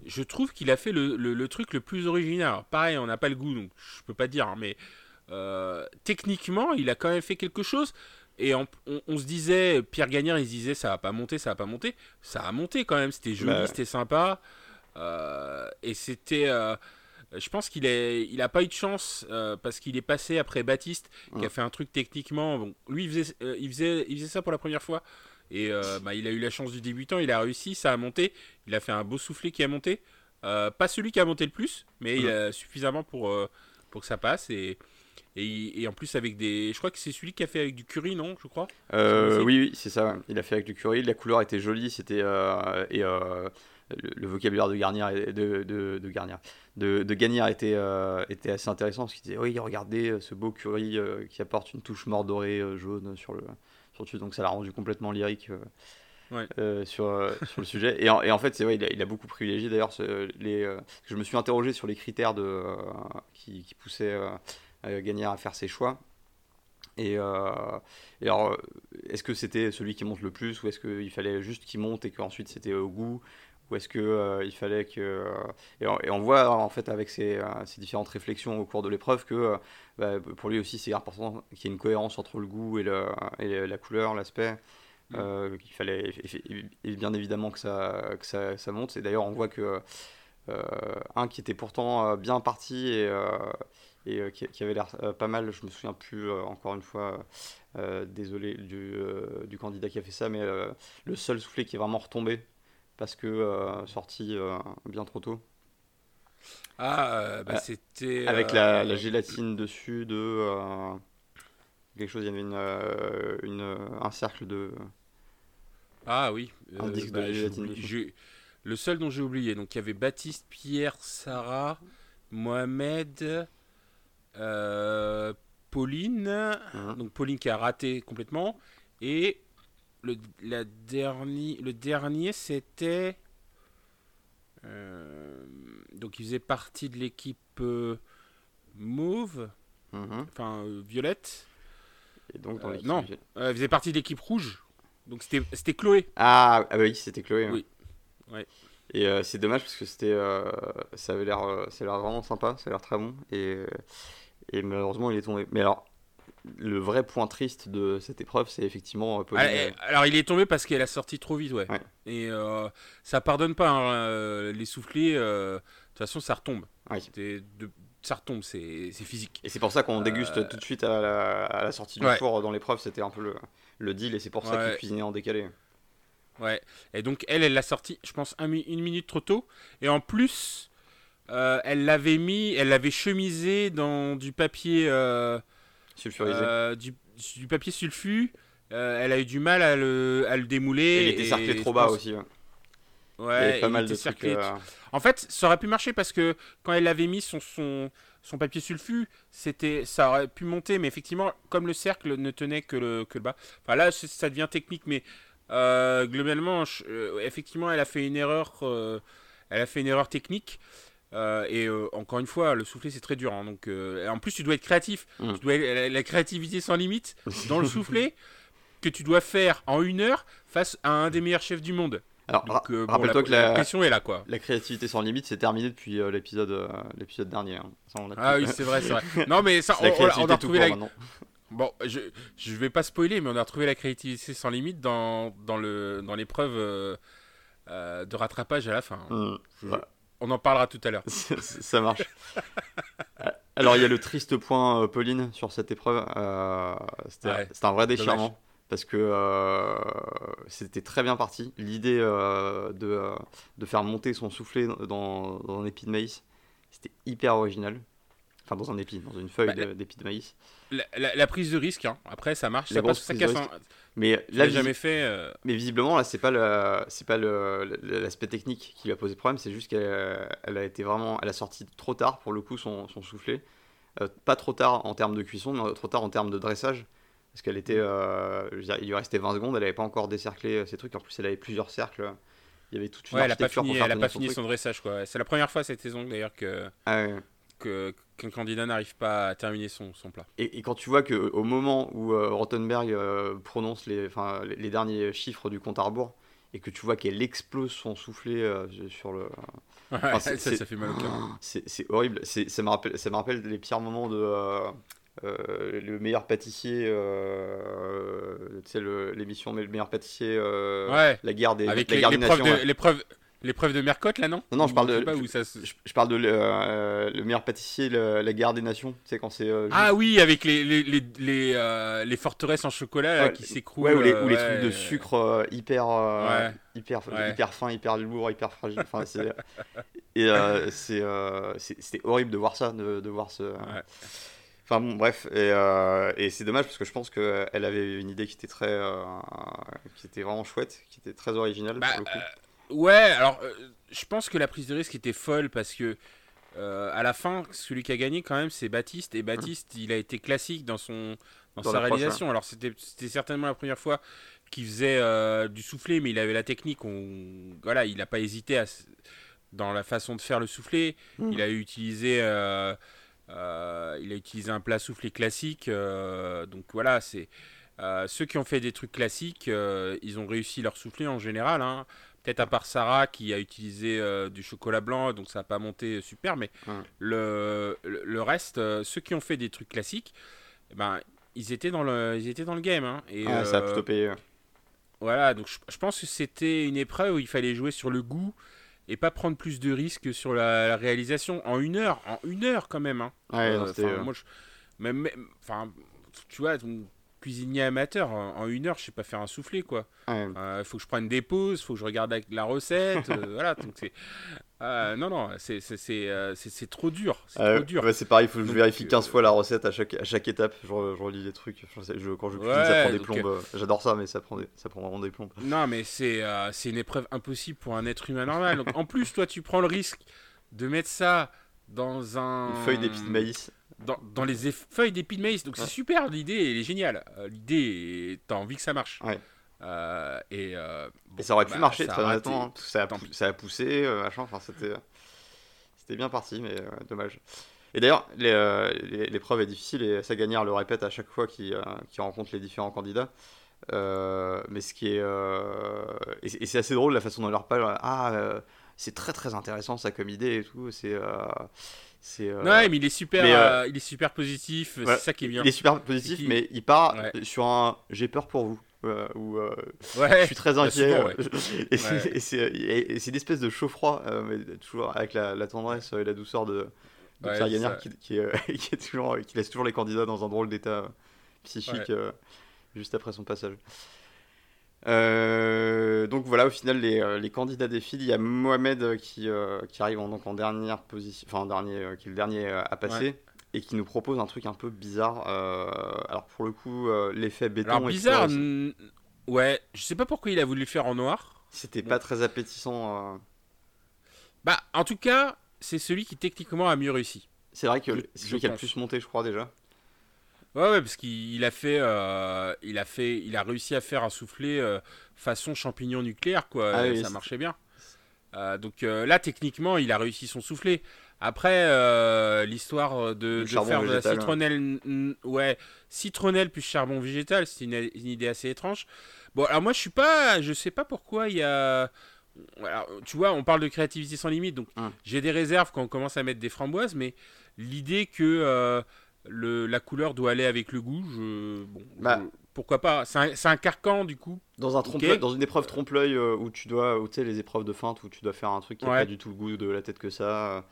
Speaker 2: je trouve qu'il a fait le, truc le plus original. pareil, on n'a pas le goût, donc je peux pas dire, hein, mais euh, techniquement, il a quand même fait quelque chose. Et on, se disait, Pierre Gagnard, il se disait, ça va pas monter, ça va pas monter. Ça a monté quand même, c'était joli, c'était sympa. Euh, et c'était. Je pense qu'il il a pas eu de chance parce qu'il est passé après Baptiste, qui a fait un truc techniquement. Bon, lui, il faisait, il, faisait, il faisait ça pour la première fois. Et euh, bah, il a eu la chance du débutant, il a réussi, ça a monté. Il a fait un beau soufflet qui a monté. Euh, pas celui qui a monté le plus, mais il a suffisamment pour, euh, pour que ça passe. Et, et, en plus, avec des. Je crois que c'est celui qui a fait avec du curry, non Je crois?
Speaker 1: Oui, oui, c'est ça. Il a fait avec du curry. La couleur était jolie. C'était. et le, vocabulaire de Garnier, de, de, de, Garnier, de, de était, était assez intéressant parce qu'il disait Oui, regardez ce beau curry qui apporte une touche mordorée jaune sur le, donc ça l'a rendu complètement lyrique euh, euh, sur, euh, sur le sujet. Et en, et en fait, c'est vrai, il a, beaucoup privilégié d'ailleurs les. je me suis interrogé sur les critères de, qui, qui, poussaient Gagnard à faire ses choix. Et, alors, est-ce que c'était celui qui monte le plus ou est-ce qu'il fallait juste qu'il monte et qu'ensuite c'était au goût? Ou est-ce que il fallait que et on, voit en fait avec ces, ces, différentes réflexions au cours de l'épreuve que bah, pour lui aussi c'est important qu'il y ait une cohérence entre le goût et, le, et la couleur, l'aspect. Mm. Euh, qu'il fallait et bien évidemment que ça, que ça, ça monte. Et d'ailleurs, on voit que euh, un qui était pourtant euh, bien parti et, et qui, avait l'air pas mal, je me souviens plus encore une fois, désolé du, du, candidat qui a fait ça, mais le seul soufflet qui est vraiment retombé parce que sorti bien trop tôt.
Speaker 2: Ah, euh, bah, c'était.
Speaker 1: Avec la, la, euh, gélatine dessus de. Euh, quelque chose, il y avait une, une, un cercle de.
Speaker 2: Ah oui. Un disque de bah, gélatine dessus. Le seul dont j'ai oublié, donc il y avait Baptiste, Pierre, Sarah, Mohamed, Pauline, hein. donc Pauline qui a raté complètement, et le, la dernier, le dernier c'était euh, donc il faisait partie de l'équipe euh, Mauve, mhm. enfin euh, Violette. Et donc non, il faisait partie de l'équipe Rouge. Donc c'était Chloé.
Speaker 1: Ah, ah bah oui, c'était Chloé.
Speaker 2: Oui. Ouais.
Speaker 1: Et c'est dommage parce que c'était, ça avait l'air, ça l'air vraiment sympa, ça a l'air très bon. Et, et malheureusement, il est tombé. Mais alors, le vrai point triste de cette épreuve, c'est effectivement
Speaker 2: euh, Pauline. Alors, il est tombé parce qu'elle a sorti trop vite, ouais. Et euh, ça pardonne pas hein, euh, les soufflets. de toute façon, ça retombe. De... Ça retombe, c'est physique.
Speaker 1: Et c'est pour ça qu'on déguste tout de suite à la, sortie du four dans l'épreuve. C'était un peu le, le, deal, et c'est pour ça qu'il cuisinait en décalé.
Speaker 2: Ouais. Et donc elle, elle l'a sorti, je pense, une minute trop tôt. Et en plus, elle l'avait mis, elle l'avait chemisé dans du papier. Euh, du, du, papier sulfu. Euh, elle a eu du mal à le, à le démouler.
Speaker 1: Il était cerclé trop bas aussi.
Speaker 2: Ouais, pas mal de cerclé. Euh, en fait, ça aurait pu marcher parce que quand elle avait mis son, son, son papier sulfu, c'était, ça aurait pu monter, mais effectivement, comme le cercle ne tenait que le, que le bas. Enfin là, ça devient technique, mais globalement, effectivement, elle a fait une erreur. elle a fait une erreur technique. Euh, et euh, encore une fois, le soufflet c'est très dur. Hein, donc, euh, en plus, tu dois être créatif. Mm. Tu dois la, créativité sans limite dans le soufflet que tu dois faire en une heure face à un des meilleurs chefs du monde.
Speaker 1: Alors, rappelle-toi que la, question est là, quoi. La créativité sans limite, c'est terminé depuis l'épisode, l'épisode dernier. Hein.
Speaker 2: ah oui, c'est vrai, c'est vrai. Non, mais ça, on, a retrouvé la. Bon, je, je vais pas spoiler, mais on a retrouvé la créativité sans limite dans, dans, le, dans l'épreuve de rattrapage à la fin. Hein. Mm. On en parlera tout à l'heure.
Speaker 1: ça marche. Alors, il y a le triste point, euh, Pauline, sur cette épreuve. Euh, c'était un vrai déchirement. Parce que euh, c'était très bien parti. L'idée de, de, faire monter son soufflet dans, dans un épi de maïs, c'était hyper original. enfin dans un épi, dans une feuille bah, d'épi de maïs.
Speaker 2: La, prise de risque, hein. après ça marche, ça, passe, ça casse un...
Speaker 1: Mais là,
Speaker 2: jamais fait.
Speaker 1: Euh. Mais visiblement, là, c'est pas le, c'est pas l'aspect technique qui lui a posé problème, c'est juste qu'elle elle a été vraiment, elle a sorti trop tard pour le coup son, son soufflet, euh, pas trop tard en termes de cuisson, mais trop tard en termes de dressage, parce qu'elle était, euh, il lui restait 20 secondes, elle avait pas encore décerclé ses trucs, en plus elle avait plusieurs cercles. Il y avait toute une
Speaker 2: ouais, elle a pas fini, a pas fini son, dressage quoi. C'est la première fois cette saison d'ailleurs que. Ah qu'un candidat n'arrive pas à terminer son, son plat.
Speaker 1: Et, quand tu vois qu'au moment où euh, Rottenberg euh, prononce les, les, les, derniers chiffres du compte à rebours, et que tu vois qu'elle explose son soufflet euh, sur le.
Speaker 2: Ouais, ça, ça, fait mal au cœur.
Speaker 1: C'est horrible. Ça me, rappelle, ça me rappelle les pires moments de. le meilleur pâtissier, tu sais, l'émission Mais le meilleur pâtissier, la guerre des,
Speaker 2: Avec
Speaker 1: la
Speaker 2: les, guerre l'épreuve L'épreuve de Mercotte, là, non
Speaker 1: Non, non, je parle de. je, parle de euh, le meilleur pâtissier, la guerre des nations. Tu sais, quand c'est. Euh,
Speaker 2: ah oui, avec les, les, les, les, euh, les forteresses en chocolat qui s'écroulent.
Speaker 1: Ouais, ou les, ou trucs de sucre hyper, hyper, hyper fin, hyper lourd, hyper fragile. Enfin, et c'était horrible de voir ça, de, de voir ce. Enfin bon, bref, et, et c'est dommage parce que je pense qu'elle avait une idée qui était très, qui était vraiment chouette, qui était très originale.
Speaker 2: Bah, pour le coup. Ouais, alors euh, je pense que la prise de risque était folle parce que euh, à la fin, celui qui a gagné quand même, c'est Baptiste. Et Baptiste, il a été classique dans son dans, sa réalisation. Alors c'était certainement la première fois qu'il faisait euh, du soufflé, mais il avait la technique. On, voilà, il n'a pas hésité à, dans la façon de faire le soufflé. Hmm. Il a utilisé il a utilisé un plat soufflé classique. donc voilà, c'est ceux qui ont fait des trucs classiques, ils ont réussi leur soufflé en général. Hein. Peut-être à part Sarah qui a utilisé euh, du chocolat blanc, donc ça n'a pas monté super, mais le, le, reste, euh, ceux qui ont fait des trucs classiques, eh ben, ils, étaient dans le, ils étaient dans le game. Hein,
Speaker 1: et, ça a plutôt euh, payé.
Speaker 2: Voilà, donc je, pense que c'était une épreuve où il fallait jouer sur le goût et pas prendre plus de risques sur la, réalisation en une heure, en une heure quand même. Hein.
Speaker 1: Ouais, moi,
Speaker 2: même, enfin, tu vois, cuisinier amateur, en, une heure, je sais pas faire un soufflé, quoi. Il euh, faut que je prenne des pauses, faut que je regarde la recette, euh, voilà. Donc c'est, euh, non, non, c'est, c'est, c'est, trop dur. C'est trop dur.
Speaker 1: c'est pareil, il faut que je vérifie 15 fois la recette à chaque, à chaque étape. Je, je relis les trucs. Je, quand je cuisine, ça prend des plombes. J'adore ça, mais ça prend, des, ça prend vraiment des plombes.
Speaker 2: Non, mais c'est, c'est une épreuve impossible pour un être humain normal. Donc, en plus, toi, tu prends le risque de mettre ça dans un.
Speaker 1: Une feuille d'épi de maïs
Speaker 2: dans, les feuilles d'épis de maïs. Donc c'est super, l'idée elle est géniale. Euh, l'idée, t'as envie que ça marche. Euh, et, euh,
Speaker 1: et, ça aurait pu bah, marcher très honnêtement, hein, ça, a, ça a poussé, machin, enfin, c'était, c'était bien parti, mais dommage. Et d'ailleurs, l'épreuve est difficile et Sagagnard le répète à chaque fois qu'il rencontre les différents candidats. mais ce qui est. et, c'est assez drôle la façon dont il leur parle. Ah, c'est très très intéressant ça comme idée et tout. C'est.
Speaker 2: Euh... Ouais, mais il est super, euh, euh, il est super positif, c'est ça qui est bien.
Speaker 1: Il est super positif, mais il part sur un j'ai peur pour vous. ou je suis très inquiet. et c'est une espèce de chaud-froid, mais toujours avec la, tendresse et la douceur de, de Pierre Gagnard qui, qui, qui, est toujours, qui laisse toujours les candidats dans un drôle d'état psychique juste après son passage. Euh, donc voilà, au final, les, euh, les candidats défilent. Il y a Mohamed euh, qui, arrive en, donc en dernière position, enfin dernier, qui est le dernier à passer. Et qui nous propose un truc un peu bizarre. alors pour le coup, l'effet béton.
Speaker 2: Alors bizarre, ouais. Je sais pas pourquoi il a voulu le faire en noir.
Speaker 1: C'était pas très appétissant.
Speaker 2: Bah, en tout cas, c'est celui qui techniquement a mieux réussi.
Speaker 1: C'est vrai que c'est celui qui a le plus monté, je crois déjà.
Speaker 2: Ouais, ouais, parce qu'il a fait, euh, il a fait, il a réussi à faire un soufflé euh, façon champignon nucléaire, quoi. Ah ça marchait bien. Euh, donc là, techniquement, il a réussi son soufflé. Après, l'histoire de, de faire de la citronnelle, ouais, citronnelle plus charbon végétal, c'est une, idée assez étrange. Bon, alors moi, je suis pas, je sais pas pourquoi il y a. tu vois, on parle de créativité sans limite, donc hum. j'ai des réserves quand on commence à mettre des framboises, mais l'idée que le, la couleur doit aller avec le goût. Je, bon, bah. pourquoi pas C'est un, carcan du coup.
Speaker 1: Dans, un trompe dans une épreuve trompe-l'œil euh, où tu dois, tu sais, les épreuves de feinte où tu dois faire un truc qui n'a pas du tout le goût de la tête que ça.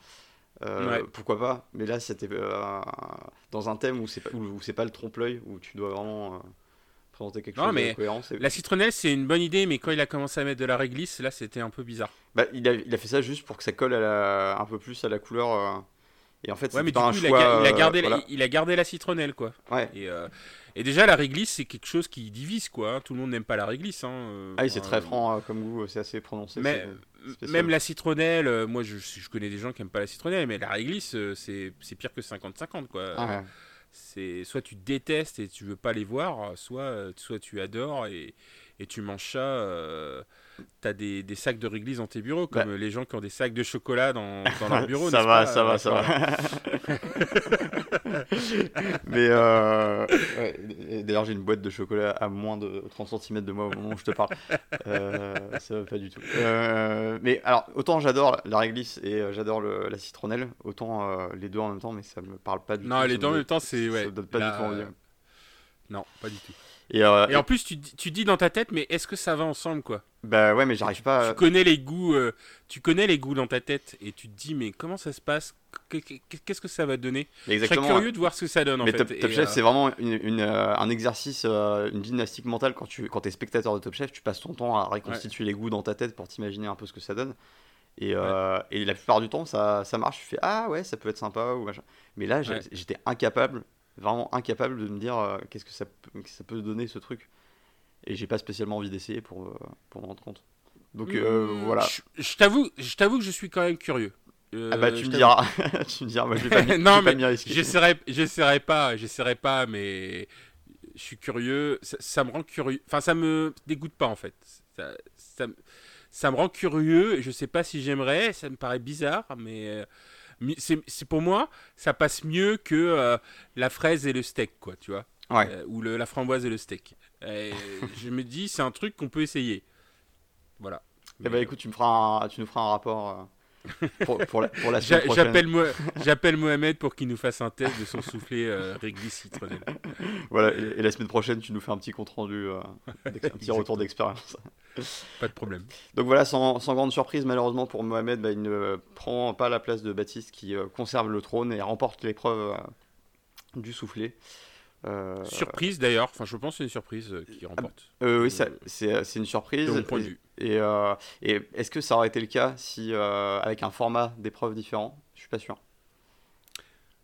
Speaker 1: Euh, pourquoi pas Mais là, c'était euh, dans un thème où c'est pas, où, c'est pas le trompe-l'œil, où tu dois vraiment présenter quelque chose
Speaker 2: mais de cohérent. La citronnelle, c'est une bonne idée, mais quand il a commencé à mettre de la réglisse, là, c'était un peu bizarre.
Speaker 1: Bah, il, a, il a fait ça juste pour que ça colle à un peu plus à la couleur Et en fait,
Speaker 2: ouais, mais
Speaker 1: du coup,
Speaker 2: il, a, gardé, la, il a gardé la citronnelle, quoi.
Speaker 1: Ouais.
Speaker 2: Et, et déjà, la réglisse, c'est quelque chose qui divise, quoi. Hein. Tout le monde n'aime pas la réglisse. Hein.
Speaker 1: ah oui, c'est très franc comme goût, c'est assez prononcé.
Speaker 2: Mais, même la citronnelle, moi, je, je, connais des gens qui n'aiment pas la citronnelle, mais la réglisse, c'est pire que 50-50, quoi.
Speaker 1: Ah ouais
Speaker 2: c'est soit tu détestes et tu veux pas les voir, soit, soit tu adores et, et tu manges ça. Euh, tu as des, des, sacs de réglisse dans tes bureaux, comme bah. les gens qui ont des sacs de chocolat dans, dans leur bureau.
Speaker 1: ça, va, ça va, ça va, Mais euh, d'ailleurs, j'ai une boîte de chocolat à moins de 30 cm de moi au moment où je te parle. Euh, ça va pas du tout. Euh, mais alors, autant j'adore la réglisse et j'adore la citronnelle, autant les deux en même temps, mais ça me parle pas du
Speaker 2: non,
Speaker 1: tout.
Speaker 2: Non, les deux en même temps, c'est. Ouais,
Speaker 1: ça donne pas du tout envie.
Speaker 2: Non, pas du tout.
Speaker 1: Euh,
Speaker 2: et, en plus, tu, tu, dis dans ta tête, mais est-ce que ça va ensemble, quoi?
Speaker 1: Bah ouais, mais j'arrive pas.
Speaker 2: Tu connais les goûts, euh, tu connais les goûts dans ta tête, et tu te dis, mais comment ça se passe? Qu'est-ce que ça va donner?
Speaker 1: Exactement.
Speaker 2: Je serais curieux de voir ce que ça donne. En
Speaker 1: mais
Speaker 2: fait.
Speaker 1: Top, Chef,
Speaker 2: euh,
Speaker 1: c'est vraiment une, un exercice, une gymnastique mentale quand tu quand es spectateur de Top Chef, tu passes ton temps à reconstituer les goûts dans ta tête pour t'imaginer un peu ce que ça donne. Et, et, la plupart du temps, ça, ça marche. Tu fais ah ouais, ça peut être sympa ou machin. Mais là, j'étais incapable, vraiment incapable de me dire qu'est-ce que ça, ça peut donner ce truc et j'ai pas spécialement envie d'essayer pour, euh, pour me rendre compte. Donc euh,
Speaker 2: mmh,
Speaker 1: voilà.
Speaker 2: Je t'avoue, je t'avoue que je suis quand même curieux.
Speaker 1: ah bah tu me diras, tu me diras, moi je vais pas,
Speaker 2: non, mais
Speaker 1: risquer.
Speaker 2: J'essaierai, j'essaierai pas, j'essaierai pas, mais je suis curieux. Ça, me rend curieux. Enfin, ça me dégoûte pas en fait. Ça, ça, ça me rend curieux. Je sais pas si j'aimerais. Ça me paraît bizarre, mais euh, c'est pour moi, ça passe mieux que la fraise et le steak, quoi, tu vois.
Speaker 1: Ouais.
Speaker 2: ou le, la framboise et le steak. Et je me dis, c'est un truc qu'on peut essayer. Voilà.
Speaker 1: Eh ben, écoute, tu, me feras tu nous feras un rapport euh, pour, pour, la, pour la semaine
Speaker 2: prochaine. J'appelle Mohamed pour qu'il nous fasse un test de son soufflé euh, réglisse citronnelle.
Speaker 1: Voilà, et, la semaine prochaine, tu nous fais un petit compte rendu, euh, un petit retour d'expérience.
Speaker 2: Pas de problème.
Speaker 1: Donc voilà, sans, sans grande surprise, malheureusement pour Mohamed, bah, il ne prend pas la place de Baptiste qui euh, conserve le trône et remporte l'épreuve du soufflé.
Speaker 2: Euh, surprise d'ailleurs, enfin je pense que c'est une surprise euh, qui remporte.
Speaker 1: Euh, oui, c'est une surprise.
Speaker 2: De mon point de vue.
Speaker 1: Et, et est-ce que ça aurait été le cas si avec un format d'épreuve différent? Je suis pas sûr.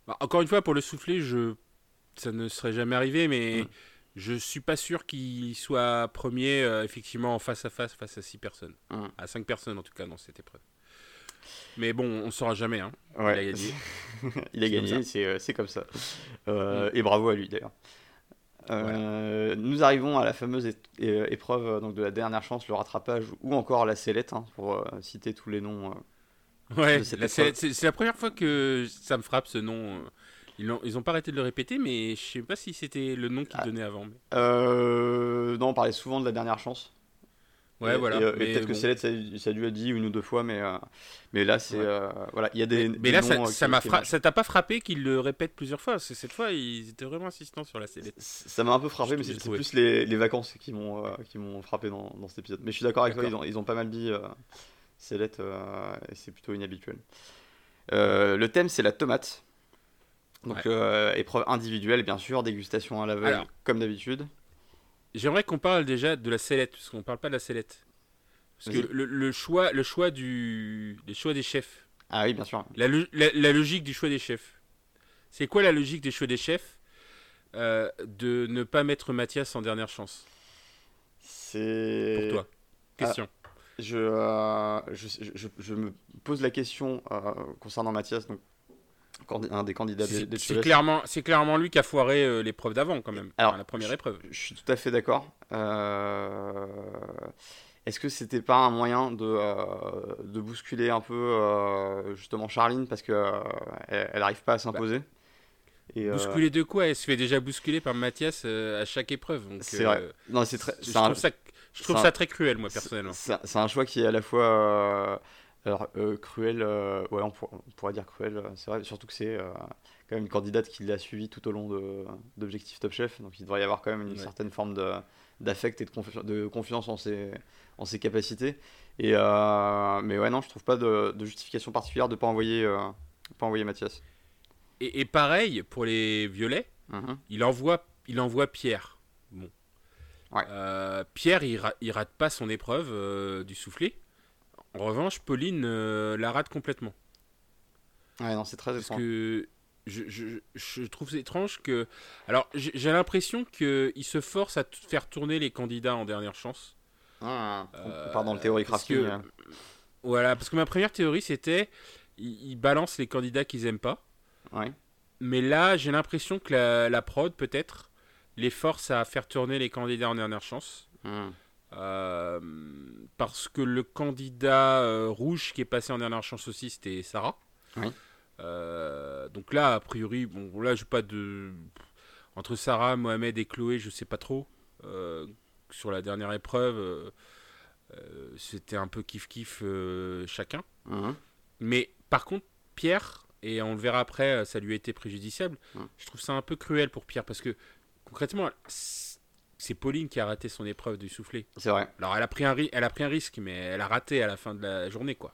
Speaker 2: Bah, encore une fois, pour le souffler, je... ça ne serait jamais arrivé, mais mm. je suis pas sûr qu'il soit premier effectivement en face à face face à 6 personnes.
Speaker 1: Mm.
Speaker 2: À 5 personnes en tout cas dans cette épreuve. Mais bon, on ne saura jamais. Hein.
Speaker 1: Il a gagné. Il a gagné, euh, c'est comme ça. Euh, mm. Et bravo à lui d'ailleurs. Euh, nous arrivons à la fameuse épreuve donc, de la dernière chance, le rattrapage ou encore la sellette, hein, pour citer tous les noms.
Speaker 2: ouais, c'est la première fois que ça me frappe ce nom. Ils n'ont ils ont pas arrêté de le répéter, mais je sais pas si c'était le nom qu'ils ah. donnaient avant.
Speaker 1: non, on parlait souvent de la dernière chance.
Speaker 2: Ouais, voilà.
Speaker 1: Euh, peut-être que Céleste, ça, ça, a dit une ou deux fois, mais, euh, mais là, c'est. Euh, voilà, il y a des.
Speaker 2: Mais, là, ça, ça t'a pas frappé qu'il le répète plusieurs fois? Cette fois, ils étaient vraiment insistants sur la Céleste.
Speaker 1: Ça m'a un peu frappé, mais c'est plus les, les, vacances qui m'ont qui m'ont frappé dans, dans, cet épisode. Mais je suis d'accord avec toi, ils ont, ils ont pas mal dit Céleste, et c'est plutôt inhabituel. le thème, c'est la tomate. Donc, épreuve individuelle, bien sûr, dégustation à l'aveugle, comme d'habitude.
Speaker 2: J'aimerais qu'on parle déjà de la sellette, parce qu'on parle pas de la sellette. Parce que le, choix, le choix du, les choix des chefs.
Speaker 1: Ah oui, bien sûr.
Speaker 2: La, la, logique du choix des chefs. C'est quoi la logique des choix des chefs euh, de ne pas mettre Mathias en dernière chance?
Speaker 1: C'est.
Speaker 2: Pour toi. Question.
Speaker 1: Ah, je, je, je, je, me pose la question euh, concernant Mathias. Donc, un des candidats
Speaker 2: C'est clairement, c'est clairement lui qui a foiré euh, l'épreuve d'avant quand même. Alors, la première épreuve.
Speaker 1: Je, suis tout à fait d'accord. Euh, est-ce que c'était pas un moyen de, euh, de bousculer un peu justement Charline parce que elle, arrive pas à s'imposer?
Speaker 2: Bah, Bousculer de quoi? Elle se fait déjà bousculer par Mathias à chaque épreuve.
Speaker 1: C'est vrai. Non, c'est très.
Speaker 2: Je, trouve, ça, je trouve ça très cruel, moi personnellement.
Speaker 1: C'est un choix qui est à la fois alors, euh, cruel, euh, ouais, on, pourrait dire cruel, euh, c'est vrai, surtout que c'est quand même une candidate qui l'a suivi tout au long d'Objectif Top Chef, donc il devrait y avoir quand même une certaine forme d'affect et de, de, confiance en ses, en ses capacités. Et, mais ouais, non, je trouve pas de, justification particulière de ne pas, envoyer, pas envoyer Mathias.
Speaker 2: Et, pareil, pour les violets,
Speaker 1: mm-hmm.
Speaker 2: il, envoie, il envoie Pierre. Bon. Pierre, il, il, rate pas son épreuve du soufflet. En revanche, Pauline euh, la rate complètement.
Speaker 1: Ouais, non, c'est très
Speaker 2: Parce que je, je, je, trouve étrange que. Alors, j'ai l'impression qu'il se force à faire tourner les candidats en dernière chance.
Speaker 1: Ah, euh, pardon, le théorie crafting. Hein.
Speaker 2: Voilà, parce que ma première théorie c'était ils, balancent les candidats qu'ils aiment pas.
Speaker 1: Ouais.
Speaker 2: Mais là, j'ai l'impression que la, la prod, peut-être, les force à faire tourner les candidats en dernière chance.
Speaker 1: Hmm.
Speaker 2: Euh, parce que le candidat euh, rouge qui est passé en dernière chance aussi, c'était Sarah.
Speaker 1: Oui.
Speaker 2: Euh, donc là, a priori, bon, là, je pas de. Entre Sarah, Mohamed et Chloé, je sais pas trop. sur la dernière épreuve, c'était un peu kiff-kiff chacun. Mais par contre, Pierre, et on le verra après, ça lui a été préjudiciable.
Speaker 1: Hmm.
Speaker 2: Je trouve ça un peu cruel pour Pierre parce que concrètement, c'est Pauline qui a raté son épreuve du soufflet.
Speaker 1: C'est vrai.
Speaker 2: Alors elle a pris un elle a pris un risque, mais elle a raté à la fin de la journée, quoi.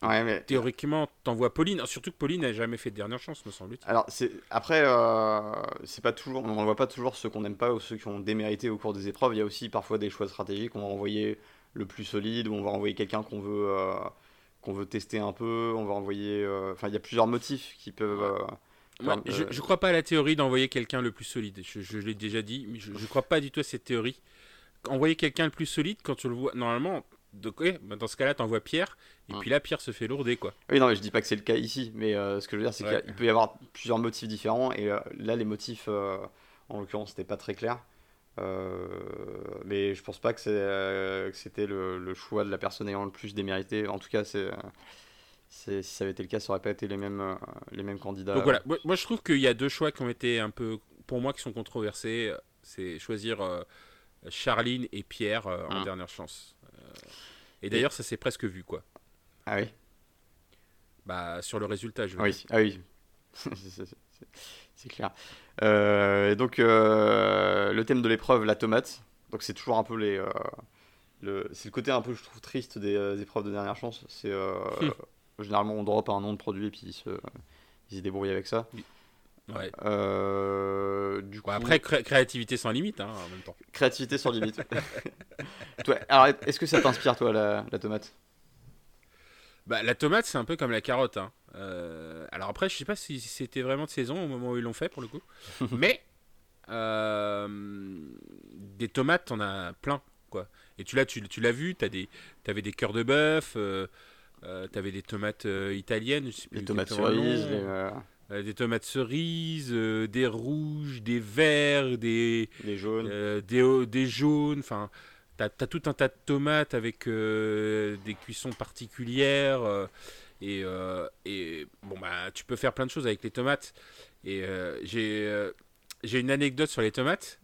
Speaker 1: Ouais, mais...
Speaker 2: Théoriquement, t'envoies Pauline, surtout que Pauline n'a jamais fait de dernière chance, me semble-t-il.
Speaker 1: Alors, c'est... après, euh, c'est pas toujours, on ne voit pas toujours ceux qu'on n'aime pas ou ceux qui ont démérité au cours des épreuves. Il y a aussi parfois des choix stratégiques. On va envoyer le plus solide ou on va envoyer quelqu'un qu'on veut, euh, qu'on veut tester un peu. On va envoyer. Euh, enfin, il y a plusieurs motifs qui peuvent.
Speaker 2: Je ne crois pas à la théorie d'envoyer quelqu'un le plus solide. Je, l'ai déjà dit, mais je ne crois pas du tout à cette théorie. Envoyer quelqu'un le plus solide, quand tu le vois, normalement, de, bah, dans ce cas-là, tu envoies Pierre, et puis là, Pierre se fait lourder. Quoi.
Speaker 1: Oui, non, mais je dis pas que c'est le cas ici, mais euh, ce que je veux dire, c'est qu'il peut y avoir plusieurs motifs différents, et euh, là, les motifs, euh, en l'occurrence, n'étaient pas très clair. mais je pense pas que, c'était le, le, choix de la personne ayant le plus démérité. En tout cas, c'est si ça avait été le cas, ça aurait pas été les mêmes, euh, les mêmes candidats.
Speaker 2: Donc voilà, moi, je trouve qu'il y a deux choix qui ont été un peu, pour moi, qui sont controversés. C'est choisir euh, Charline et Pierre euh, en hum. dernière chance. et d'ailleurs, ça s'est presque vu, quoi.
Speaker 1: Ah oui
Speaker 2: Bah, sur le résultat, je veux
Speaker 1: oui. Ah oui, c'est clair. et donc, le thème de l'épreuve, la tomate. Donc, c'est toujours un peu les. le, c'est le côté un peu, je trouve, triste des épreuves de dernière chance. C'est. Généralement, on drop un nom de produit et puis ils se, ils se débrouillent avec ça.
Speaker 2: Ouais.
Speaker 1: Euh, du coup...
Speaker 2: après, créativité sans limite, hein, en même temps.
Speaker 1: Créativité sans limite. toi, alors, est-ce que ça t'inspire, toi, la, la tomate?
Speaker 2: Bah, La tomate, c'est un peu comme la carotte. Hein. Euh, alors après, je sais pas si c'était vraiment de saison au moment où ils l'ont fait, pour le coup. Mais euh, des tomates, on a plein. Quoi. Et tu l'as, tu, tu l'as vu, tu avais des cœurs de bœuf. Euh, t'avais des tomates euh, italiennes,
Speaker 1: des tomates cerises,
Speaker 2: euh, des tomates cerises, des rouges, des verts, des,
Speaker 1: des jaunes,
Speaker 2: des, des, jaunes. Enfin, t'as as tout un tas de tomates avec des cuissons particulières. et, et bon bah, tu peux faire plein de choses avec les tomates. Et j'ai j'ai une anecdote sur les tomates.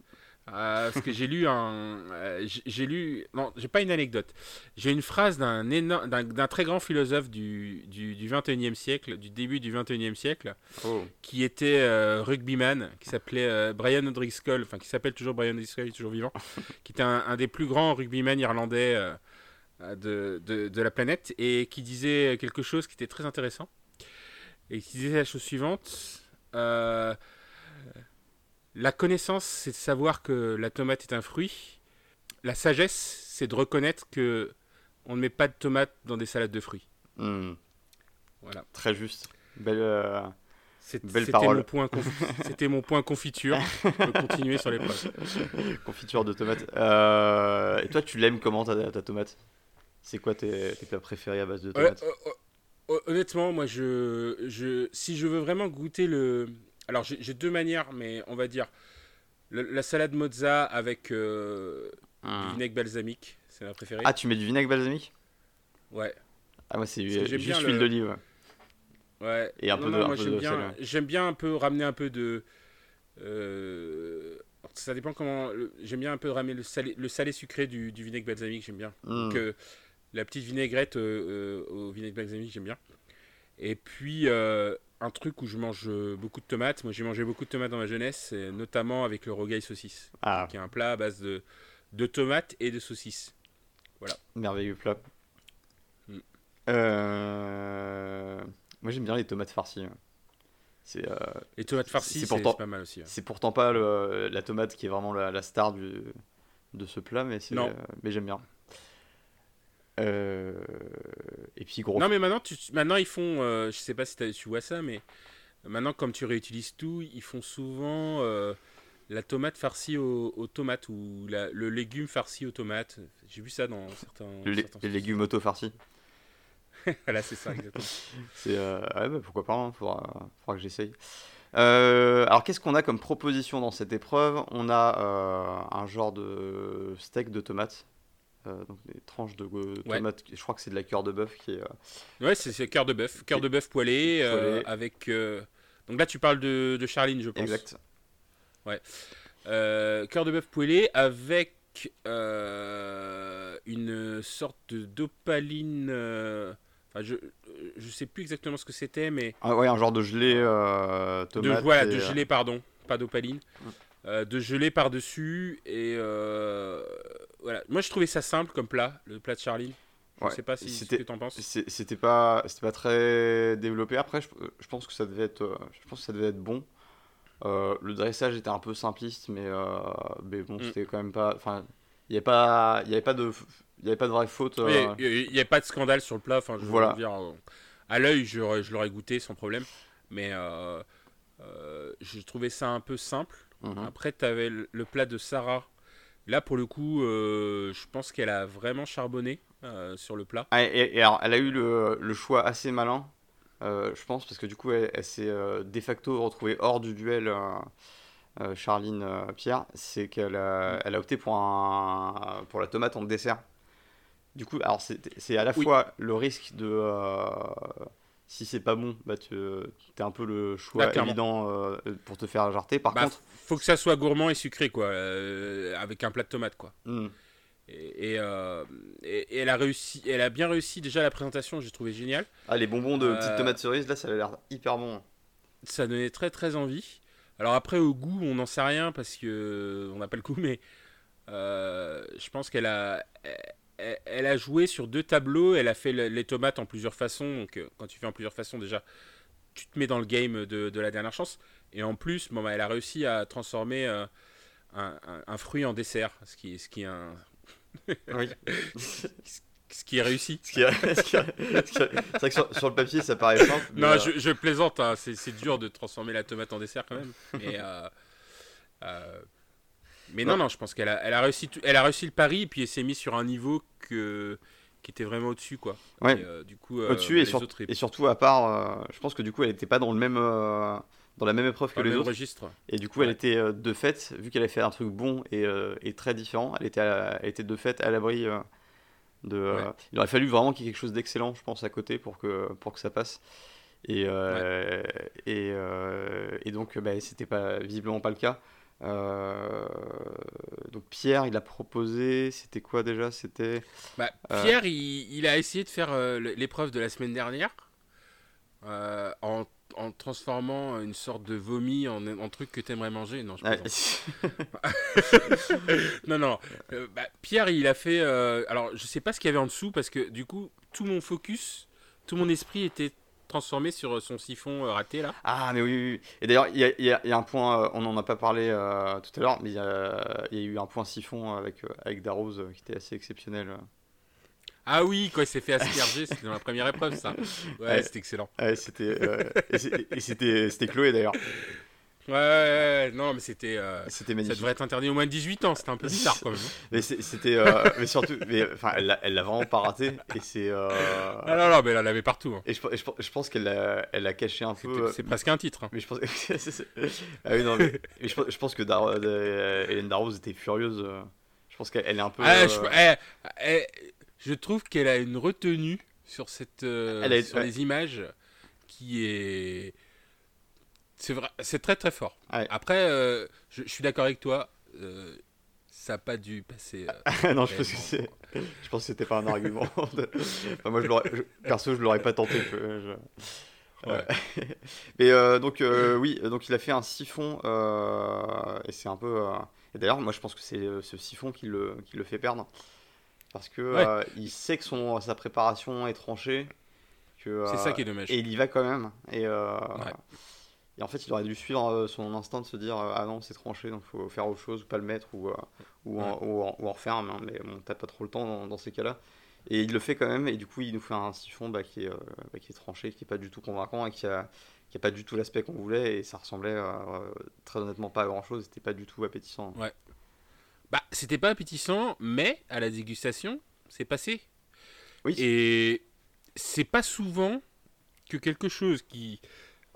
Speaker 2: Euh, parce que j'ai lu un. Euh, j'ai lu. Non, j'ai pas une anecdote. J'ai une phrase d'un d'un très grand philosophe du, du, du 21e siècle, du début du 21e siècle,
Speaker 1: oh.
Speaker 2: qui était euh, rugbyman, qui s'appelait Brian O'Driscoll, enfin qui s'appelle toujours Brian O'Driscoll, toujours vivant, qui était un, un, des plus grands rugbyman irlandais de, de, de, la planète, et qui disait quelque chose qui était très intéressant. Et qui disait la chose suivante. Euh, la connaissance, c'est de savoir que la tomate est un fruit. La sagesse, c'est de reconnaître que on ne met pas de tomate dans des salades de fruits.
Speaker 1: Hmm.
Speaker 2: Voilà.
Speaker 1: Très juste. Belle, euh,
Speaker 2: C'était mon, point C'était mon point confiture. On peut continuer sur les preuves.
Speaker 1: Confiture de tomate. Euh, et toi, tu l'aimes comment ta, ta tomate? C'est quoi tes, plats préférés à base de tomate?
Speaker 2: Honnêtement, moi, je, je, si je veux vraiment goûter le, alors j'ai deux manières, mais on va dire la salade mozza avec euh, du vinaigre balsamique, c'est ma préférée.
Speaker 1: Ah, tu mets du vinaigre balsamique?
Speaker 2: Ouais.
Speaker 1: Ah, moi c'est juste l'huile d'olive.
Speaker 2: Ouais.
Speaker 1: Et un peu de, moi,
Speaker 2: j'aime bien, j'aime bien un peu ramener un peu de. Euh, ça dépend comment. J'aime bien un peu ramener le salé, le salé sucré du, du vinaigre balsamique, j'aime bien.
Speaker 1: Hmm.
Speaker 2: Donc, euh, la petite vinaigrette au vinaigre balsamique, j'aime bien. Et puis, un truc où je mange beaucoup de tomates. Moi, j'ai mangé beaucoup de tomates dans ma jeunesse, notamment avec le rogaille saucisse,
Speaker 1: ah.
Speaker 2: qui est un plat à base de, de tomates et de saucisses. Voilà.
Speaker 1: Merveilleux plat.
Speaker 2: Mm.
Speaker 1: Euh, moi, j'aime bien les tomates farcies.
Speaker 2: C'est euh... les tomates farcies, c'est pourtant... pas mal aussi.
Speaker 1: C'est pourtant pas le... la tomate qui est vraiment la, star du... de ce plat, mais, euh, mais j'aime bien. Et puis gros.
Speaker 2: Non, mais maintenant, tu, maintenant ils font. je sais pas si tu vois ça, mais maintenant, comme tu réutilises tout, ils font souvent la tomate farcie aux, tomates ou le légume farci aux tomates. J'ai vu ça dans certains.
Speaker 1: les légumes auto-farcis.
Speaker 2: voilà, c'est ça, exactement.
Speaker 1: c'est, euh, ouais, bah, pourquoi pas, hein, faudra, faudra, que j'essaye. Euh, alors, qu'est-ce qu'on a comme proposition dans cette épreuve? On a euh, un genre de steak de tomates. donc des tranches de tomates, je crois que c'est de la cœur de bœuf qui est.
Speaker 2: Ouais, c'est, cœur de bœuf, cœur de bœuf poêlé, avec. donc là, tu parles de, de Charline, je pense.
Speaker 1: Exact.
Speaker 2: Ouais. cœur de bœuf poêlé avec une sorte d'opaline je, je sais plus exactement ce que c'était, mais.
Speaker 1: Ah ouais, un genre de gelé euh, tomate.
Speaker 2: De, voilà, de euh, gelé, pardon, pas d'opaline. Euh, de gelé par-dessus. Et euh, voilà. Moi, je trouvais ça simple comme plat, le plat de Charlie. Je sais pas si ce que en penses.
Speaker 1: C'était pas, pas très développé. Après, je, je, pense que ça devait être, je pense que ça devait être bon. le dressage était un peu simpliste, mais, mais bon, mm. c'était quand même pas. Enfin, il n'y avait pas, il y avait pas de il n'y avait pas de vraie faute.
Speaker 2: Euh. Il n'y avait pas de scandale sur le plat. Enfin, je voilà. veux dire, euh, à l'œil, je, l'aurais goûté sans problème. Mais euh, j'ai trouvé ça un peu simple. Mhm. Après, tu avais le, plat de Sarah. Là, pour le coup, je pense qu'elle a vraiment charbonné sur le plat.
Speaker 1: Ah, et, alors, elle a eu le, choix assez malin, je pense, parce que du coup, elle, s'est de facto retrouvée hors du duel. Charline Pierre, c'est qu'elle a, elle a opté pour, un, pour la tomate en dessert. Du coup, alors c'est à la fois le risque de. Euh, si c'est pas bon, bah tu as un peu le choix bah, évident euh, pour te faire jarter. Par bah, contre.
Speaker 2: faut que ça soit gourmand et sucré, quoi. Euh, avec un plat de tomates, quoi. Hmm. Et, et, elle, a réussi, elle a bien réussi déjà la présentation, j'ai trouvé génial.
Speaker 1: Ah, les bonbons de petites tomates cerises, là, ça a l'air hyper bon.
Speaker 2: Ça donnait très très envie. Alors après, au goût, on n'en sait rien parce que on n'a pas le goût, mais je pense qu'elle a elle, a joué sur deux tableaux. Elle a fait les tomates en plusieurs façons. Donc, euh, quand tu fais en plusieurs façons, déjà, tu te mets dans le game de, la dernière chance. Et en plus, bon, bah, elle a réussi à transformer euh, un, fruit en dessert, ce qui, ce qui est un. oui. ce qui est réussi.
Speaker 1: C'est vrai que sur, le papier, ça paraît simple.
Speaker 2: non, euh, je, plaisante. Hein. C'est dur de transformer la tomate en dessert quand même. Mais mais non, non, je pense qu'elle a, elle a, réussi, elle a réussi le pari et puis elle s'est mise sur un niveau que, qui était vraiment au-dessus. quoi.
Speaker 1: Ouais. Euh, du coup, euh, au-dessus et, et, surtout, à part, euh, je pense que du coup, elle n'était pas dans le même. dans la même épreuve que les autres.
Speaker 2: Registre.
Speaker 1: Et du coup, elle était de fait, vu qu'elle avait fait un truc bon et, et très différent, elle était, elle était de fait à l'abri de. il aurait fallu vraiment qu'il y ait quelque chose d'excellent, je pense, à côté pour que, pour que ça passe. Et, et, et, donc, bah, c'était pas visiblement pas le cas. Euh, donc Pierre, il a proposé, c'était quoi déjà? C'était
Speaker 2: bah, euh, Pierre, il, a essayé de faire euh, l'épreuve de la semaine dernière en, en, transformant une sorte de vomi en, en truc que tu aimerais manger. Non, je non, non. Bah, Pierre, il a fait. alors, je sais pas ce qu'il y avait en dessous parce que du coup, tout mon focus, tout mon esprit était transformé sur son siphon euh, raté là?
Speaker 1: Ah mais oui, oui. et d'ailleurs il y, y, a un point, euh, on n'en a pas parlé euh, tout à l'heure, mais il y, a eu un point siphon avec, avec Darroze qui était assez exceptionnel.
Speaker 2: Ah oui, quoi, il s'est fait asperger, c'était dans la première épreuve ça. Ouais, c'était excellent.
Speaker 1: Ouais, c'était, et c'était Chloé d'ailleurs.
Speaker 2: Ouais, non, mais c'était. Euh, c'était magnifique. Ça devrait être interdit au moins de 18 ans, c'était un peu bizarre quand même. Hein.
Speaker 1: mais c'était. Euh, mais surtout, mais, enfin, elle l'a vraiment pas raté. Et c'est. Euh...
Speaker 2: Ah non, non, mais elle l'avait partout. Hein.
Speaker 1: Et je, je, pense qu'elle l'a elle a caché un peu.
Speaker 2: C'est presque un titre. Hein.
Speaker 1: Mais je pense. ah oui, non, mais, je, pense que Dar euh, Hélène Darroze était furieuse. Je pense qu'elle est un peu.
Speaker 2: Ah, je, je, trouve qu'elle a une retenue sur, cette, sur les images qui est c'est vrai, c'est très très fort. Après, euh, je, suis d'accord avec toi. Euh, ça n'a pas dû passer.
Speaker 1: Euh, non, je pense que c'est. Je pense que c'était pas un argument. moi, je l'aurais, perso, je l'aurais pas tenté. Ouais. Mais donc oui, donc il a fait un siphon et c'est un peu. Et d'ailleurs, moi, je pense que c'est ce siphon qui le, qui le fait perdre parce que il sait que son sa préparation est tranchée.
Speaker 2: c'est ça qui est dommage.
Speaker 1: Et il y va quand même. Et et en fait, il aurait dû suivre euh, son instinct de se dire euh, Ah non, c'est tranché, donc il faut faire autre chose, ou pas le mettre, ou, euh, ou, en, ou, en, refaire. Mais, bon, t'as pas trop le temps dans, ces cas-là. Et il le fait quand même, et du coup, il nous fait un siphon bah, qui, est, bah, qui est tranché, qui est pas du tout convaincant, et qui a, qui a pas du tout l'aspect qu'on voulait, et ça ressemblait très honnêtement pas à grand chose, c'était pas du tout appétissant.
Speaker 2: Ouais. Bah, c'était pas appétissant, mais à la dégustation, c'est passé. Oui. Et c'est pas souvent que quelque chose qui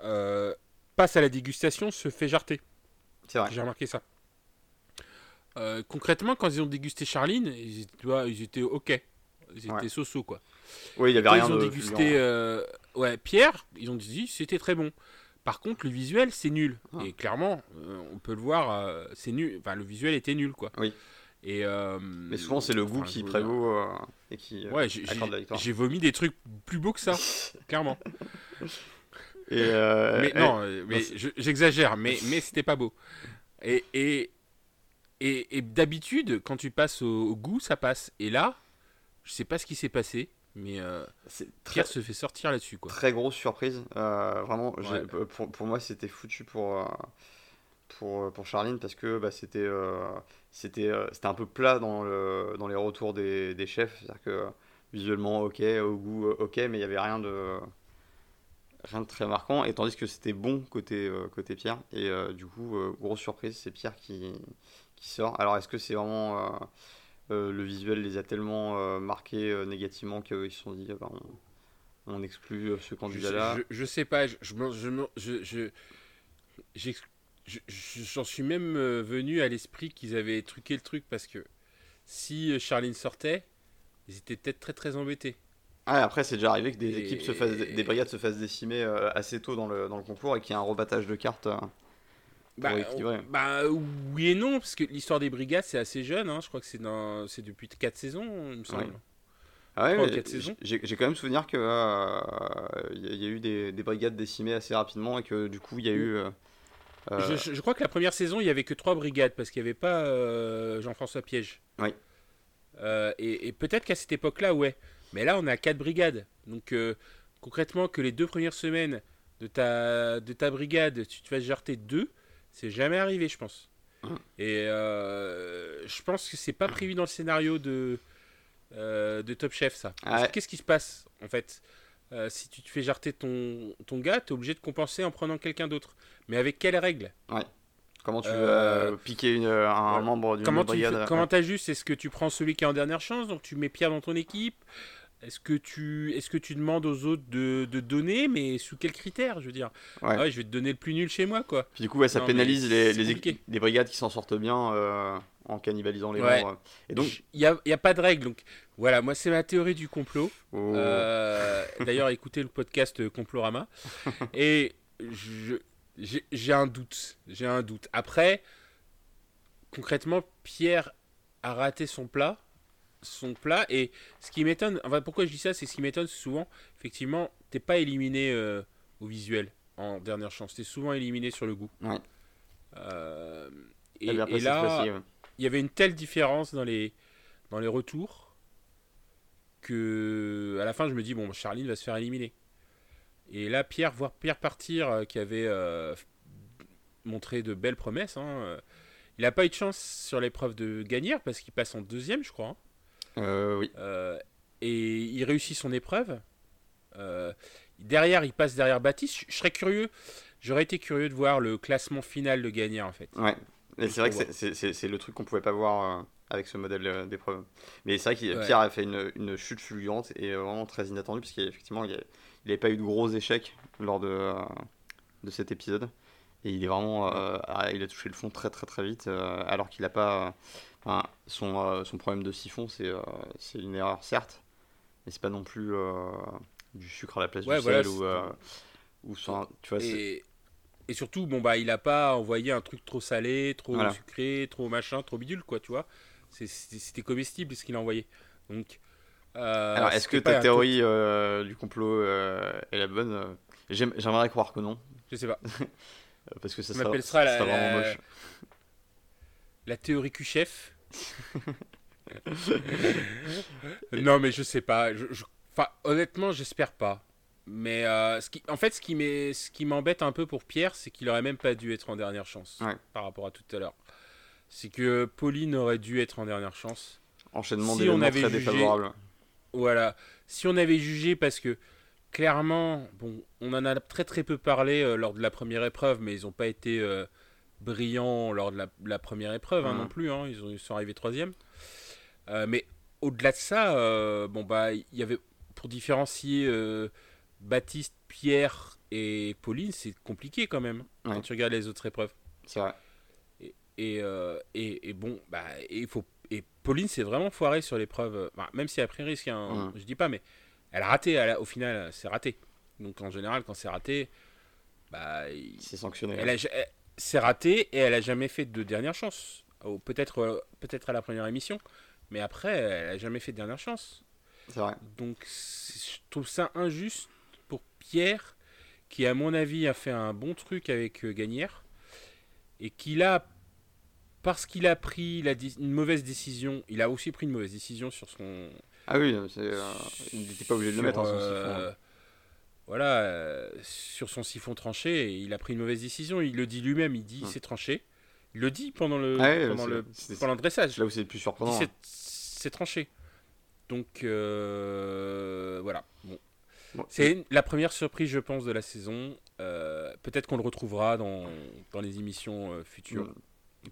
Speaker 2: euh, passe à la dégustation se fait jarter.
Speaker 1: C'est vrai.
Speaker 2: J'ai remarqué ça. Euh, concrètement, quand ils ont dégusté Charline, ils étaient, ils étaient ok. Ils étaient so-so, quoi.
Speaker 1: Oui, il y avait rien
Speaker 2: ils ont dégusté euh, ouais, Pierre, ils ont dit c'était très bon. Par contre, le visuel, c'est nul. Ah. Et clairement, on peut le voir, c'est nul. Enfin, le visuel était nul, quoi.
Speaker 1: Oui.
Speaker 2: Et,
Speaker 1: Mais souvent, c'est le goût qui prévaut et qui
Speaker 2: ouais, J'ai vomi des trucs plus beaux que ça, clairement.
Speaker 1: Et mais
Speaker 2: non, mais j'exagère, mais, mais c'était pas beau. Et, et, et, d'habitude, quand tu passes au, goût, ça passe. Et là, je sais pas ce qui s'est passé, mais euh, Pierre se fait sortir là-dessus. quoi.
Speaker 1: Très grosse surprise. Euh, vraiment, pour, pour, moi, c'était foutu pour, euh, pour, pour Charline parce que bah, c'était euh, c'était c'était un peu plat dans, le, dans les retours des, des chefs. C'est-à-dire que visuellement, ok, au goût, ok, mais il n'y avait rien de rien de très marquant, et tandis que c'était bon côté, côté Pierre. Et du coup, grosse surprise, c'est Pierre qui, qui sort. Alors est-ce que c'est vraiment euh, euh, le visuel les a tellement euh, marqués négativement qu'ils se sont dit bah, on, exclut ce candidat-là
Speaker 2: je, sais pas, je, je, j'en suis même venu à l'esprit qu'ils avaient truqué le truc parce que si Charline sortait, ils étaient peut-être très très embêtés.
Speaker 1: Ah, après, c'est déjà arrivé que des équipes se fassent, des brigades se fassent décimer assez tôt dans le, dans le concours et qu'il y ait un rebattage de cartes.
Speaker 2: Bah, bah, oui et non, parce que l'histoire des brigades, c'est assez jeune. Hein. Je crois que c'est dans... depuis 4 saisons, il me semble.
Speaker 1: Ah ouais, j'ai quand même souvenir qu'il euh, y, a eu des, des, brigades décimées assez rapidement et que du coup, il y a eu. Euh,
Speaker 2: euh, je, crois que la première saison, il n'y avait que 3 brigades parce qu'il n'y avait pas Jean-François Piège.
Speaker 1: Oui.
Speaker 2: et, et peut-être qu'à cette époque-là, ouais. Mais là, on a 4 brigades. Donc, concrètement, que les deux premières semaines de ta, de ta brigade, tu te fasses jarter 2 c'est jamais arrivé, je pense. Ah. Et euh, je pense que c'est pas prévu dans le scénario de, euh, de Top Chef, ça. Qu'est-ce qui se passe, en fait? Euh, Si tu te fais jarter ton, ton gars, tu es obligé de compenser en prenant quelqu'un d'autre. Mais avec quelles règles
Speaker 1: Ouais. Comment tu veux piquer un membre d'une brigade
Speaker 2: Comment tu ajustes Est-ce que tu prends celui qui est en dernière chance, donc tu mets Pierre dans ton équipe est-ce que tu est-ce que tu demandes aux autres de, de donner, mais sous quels critères Je veux dire, ouais. Ah je vais te donner le plus nul chez moi, quoi.
Speaker 1: Puis du coup, ça pénalise les, les, brigades qui s'en sortent bien euh, en cannibalisant les membres.
Speaker 2: Et donc, il n'y a, y a, pas de règle. Donc voilà, moi c'est ma théorie du complot. Oh. Euh, d'ailleurs, écoutez le podcast Complorama. Et j'ai un doute. J'ai un doute. Après, concrètement, Pierre a raté son plat son plat. Et ce qui m'étonne, enfin, pourquoi je dis ça, c'est ce qui m'étonne souvent, effectivement, t'es pas éliminé euh, au visuel en dernière chance, t'es souvent éliminé sur le goût. Euh, et, là, il y avait une telle différence dans les, dans les retours que à la fin, je me dis, bon, Charline va se faire éliminer. Et là, Pierre, voir Pierre partir, euh, qui avait montré de belles promesses, hein, il n'a pas eu de chance sur l'épreuve de gagner parce qu'il passe en deuxième, je crois. Hein.
Speaker 1: Euh, oui.
Speaker 2: Euh, et il réussit son épreuve. Euh, derrière, il passe derrière Baptiste. Je serais curieux, j'aurais été curieux de voir le classement final de Gagnère en fait.
Speaker 1: Ouais, et c'est vrai que c'est le truc qu'on pouvait pas voir avec ce modèle d'épreuve. Mais c'est vrai que Pierre a fait une, une, chute fulgurante et vraiment très inattendue, parce qu'effectivement, il n'avait pas eu de gros échecs lors de, de cet épisode. Et il est vraiment. il a touché le fond très très très vite, alors qu'il n'a pas son, euh, son problème de siphon, euh, c'est une erreur, certes, mais c'est pas non plus euh, du sucre à la place du sel ou, ou tu vois,
Speaker 2: et, et, surtout, bon, bah, il a pas envoyé un truc trop salé, trop sucré, trop machin, trop bidule, quoi, tu vois. C'était comestible ce qu'il a envoyé. Donc.
Speaker 1: Alors, est-ce que ta théorie du complot est la bonne? J'aimerais croire que non.
Speaker 2: Je sais pas.
Speaker 1: Parce que ça serait, la, vraiment moche
Speaker 2: la théorie Q-chef. non, mais je sais pas. Je, Enfin, honnêtement, j'espère pas. Mais euh, ce qui, en fait, ce qui m'embête un peu pour Pierre, c'est qu'il aurait même pas dû être en dernière chance par rapport à tout à l'heure. C'est que Pauline aurait dû être en dernière chance.
Speaker 1: Enchaînement si on avait très défavorable.
Speaker 2: Voilà. Si on avait jugé, parce que clairement, bon, on en a très très peu parlé euh, lors de la première épreuve, mais ils n'ont pas été euh, brillants lors de la, première épreuve hein, non plus. Hein. ils, ont, sont arrivés troisième. Euh, mais au-delà de ça, bon bah, il y avait pour différencier Baptiste, Pierre et Pauline, c'est compliqué quand même quand tu regardes les autres épreuves.
Speaker 1: C'est vrai.
Speaker 2: Et, et, bon, bah, il faut et Pauline s'est vraiment foirée sur l'épreuve, même si a pris un risque, hein, je dis pas, mais elle a raté, au final, c'est raté. Donc en général, quand c'est raté, bah,
Speaker 1: c'est sanctionné.
Speaker 2: C'est raté et elle a jamais fait de dernière chance. Peut-être euh, peut-être à la première émission, mais après, elle a jamais fait de dernière chance.
Speaker 1: C'est vrai.
Speaker 2: Donc je trouve ça injuste pour Pierre, qui à mon avis a fait un bon truc avec euh, Gagnère, et qu'il a parce qu'il a pris la, une mauvaise décision, il a aussi pris une mauvaise décision sur son
Speaker 1: ah oui, euh, il n'était pas obligé de le mettre, en hein, son siphon.
Speaker 2: Euh, voilà, euh, sur son siphon tranché, il a pris une mauvaise décision. Il le dit lui-même, il dit c'est tranché. Il le dit pendant le, pendant le, pendant le dressage.
Speaker 1: Là où c'est le plus surprenant.
Speaker 2: C'est tranché. Donc voilà. Bon. c'est la première surprise, je pense, de la saison. Peut-être qu'on le retrouvera dans, dans les émissions futures.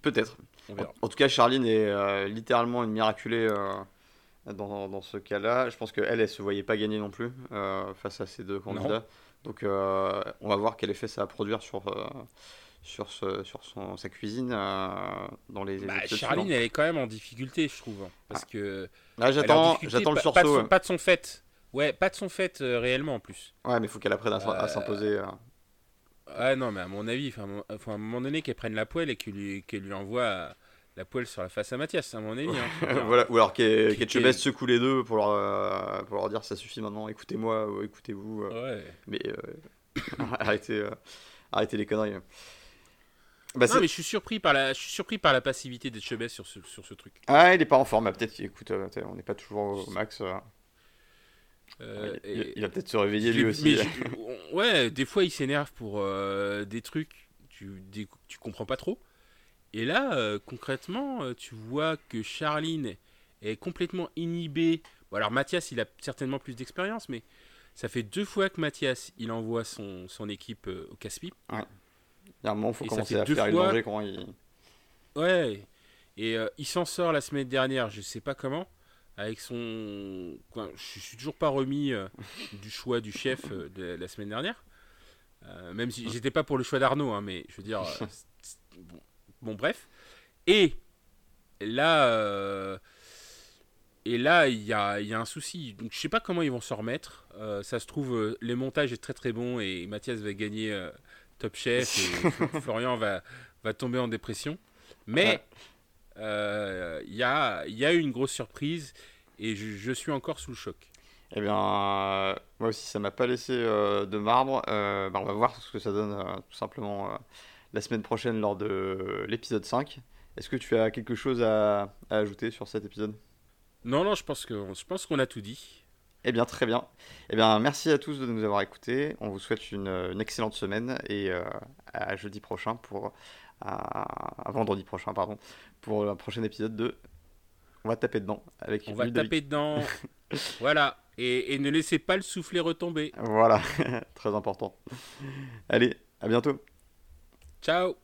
Speaker 1: Peut-être. En, en, tout cas, Charline est littéralement une miraculée dans, ce cas-là. Je pense qu'elle, elle se voyait pas gagner non plus euh, face à ces deux candidats. Donc euh, on va voir quel effet ça va produire sur, euh, sur, ce, sur son, sa cuisine dans les
Speaker 2: bah, Charline, elle est quand même en difficulté, je trouve. Hein, parce ah. que.
Speaker 1: Ah, j'attends, j'attends le sursaut.
Speaker 2: Pas de son, pas de son fait. Ouais, pas de son fait réellement en plus.
Speaker 1: Ouais, mais il faut qu'elle apprenne à, s'imposer.
Speaker 2: Ouais, non, mais à mon avis, il faut à un moment donné qu'elle prenne la poêle et qu'elle lui, qu'elle lui envoie la poêle sur la face à Mathias, à mon avis. Hein,
Speaker 1: voilà, ou alors qu'Etchebest secoue les deux pour leur, euh, pour leur dire ça suffit maintenant, écoutez-moi, ou écoutez-vous.
Speaker 2: Euh. ouais.
Speaker 1: Mais euh, arrêtez, arrêtez les conneries.
Speaker 2: Bah, non, mais je suis surpris par la, je suis surpris par la passivité d'Etchebest sur ce, sur ce truc.
Speaker 1: Ah, il est pas en forme, peut-être, écoute, on n'est pas toujours au max. il, va peut-être se réveiller lui aussi.
Speaker 2: ouais, des fois il s'énerve pour des trucs, tu, tu comprends pas trop. Et là, euh, concrètement, euh, tu vois que Charline est complètement inhibée. Bon, alors Mathias, il a certainement plus d'expérience, mais ça fait deux fois que Mathias, il envoie son, son équipe euh, au casse-pipe.
Speaker 1: Ouais. Il y a un moment, il faut commencer à faire fois... danger quand il...
Speaker 2: Ouais. Et il s'en sort la semaine dernière, je sais pas comment, avec son... je suis toujours pas remis du choix du chef de la semaine dernière. même si j'étais pas pour le choix d'Arnaud, hein, mais je veux dire... bon, Bon, bref. Et là, euh, et là, il y a, y a, un souci. Donc, je sais pas comment ils vont s'en remettre. Euh, ça se trouve, euh, les montages est très très bon et Mathias va gagner Top Chef et Florian va, va tomber en dépression. Mais il y, a, y a une grosse surprise et je, suis encore sous le choc.
Speaker 1: Eh bien, moi aussi, ça m'a pas laissé de marbre. Bah, on va voir ce que ça donne, tout simplement la semaine prochaine lors de l'épisode 5. Est-ce que tu as quelque chose à, ajouter sur cet épisode?
Speaker 2: Non, non, je pense que je pense qu'on a tout dit.
Speaker 1: Eh bien, très bien. Eh bien, merci à tous de nous avoir écoutés. On vous souhaite une, excellente semaine et euh, à jeudi prochain pour à, vendredi prochain, pardon, pour un prochain épisode de On va taper dedans avec.
Speaker 2: On va taper dedans. voilà. Et, et ne laissez pas le soufflet retomber.
Speaker 1: Voilà, très important. Allez, à bientôt.
Speaker 2: Ciao.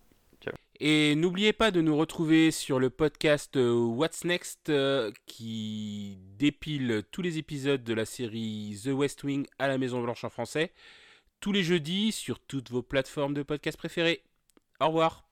Speaker 2: Et n'oubliez pas de nous retrouver sur le podcast euh, What's Next euh, qui dépile tous les épisodes de la série The West Wing à la Maison Blanche en français tous les jeudis sur toutes vos plateformes de podcast préférées. Au revoir.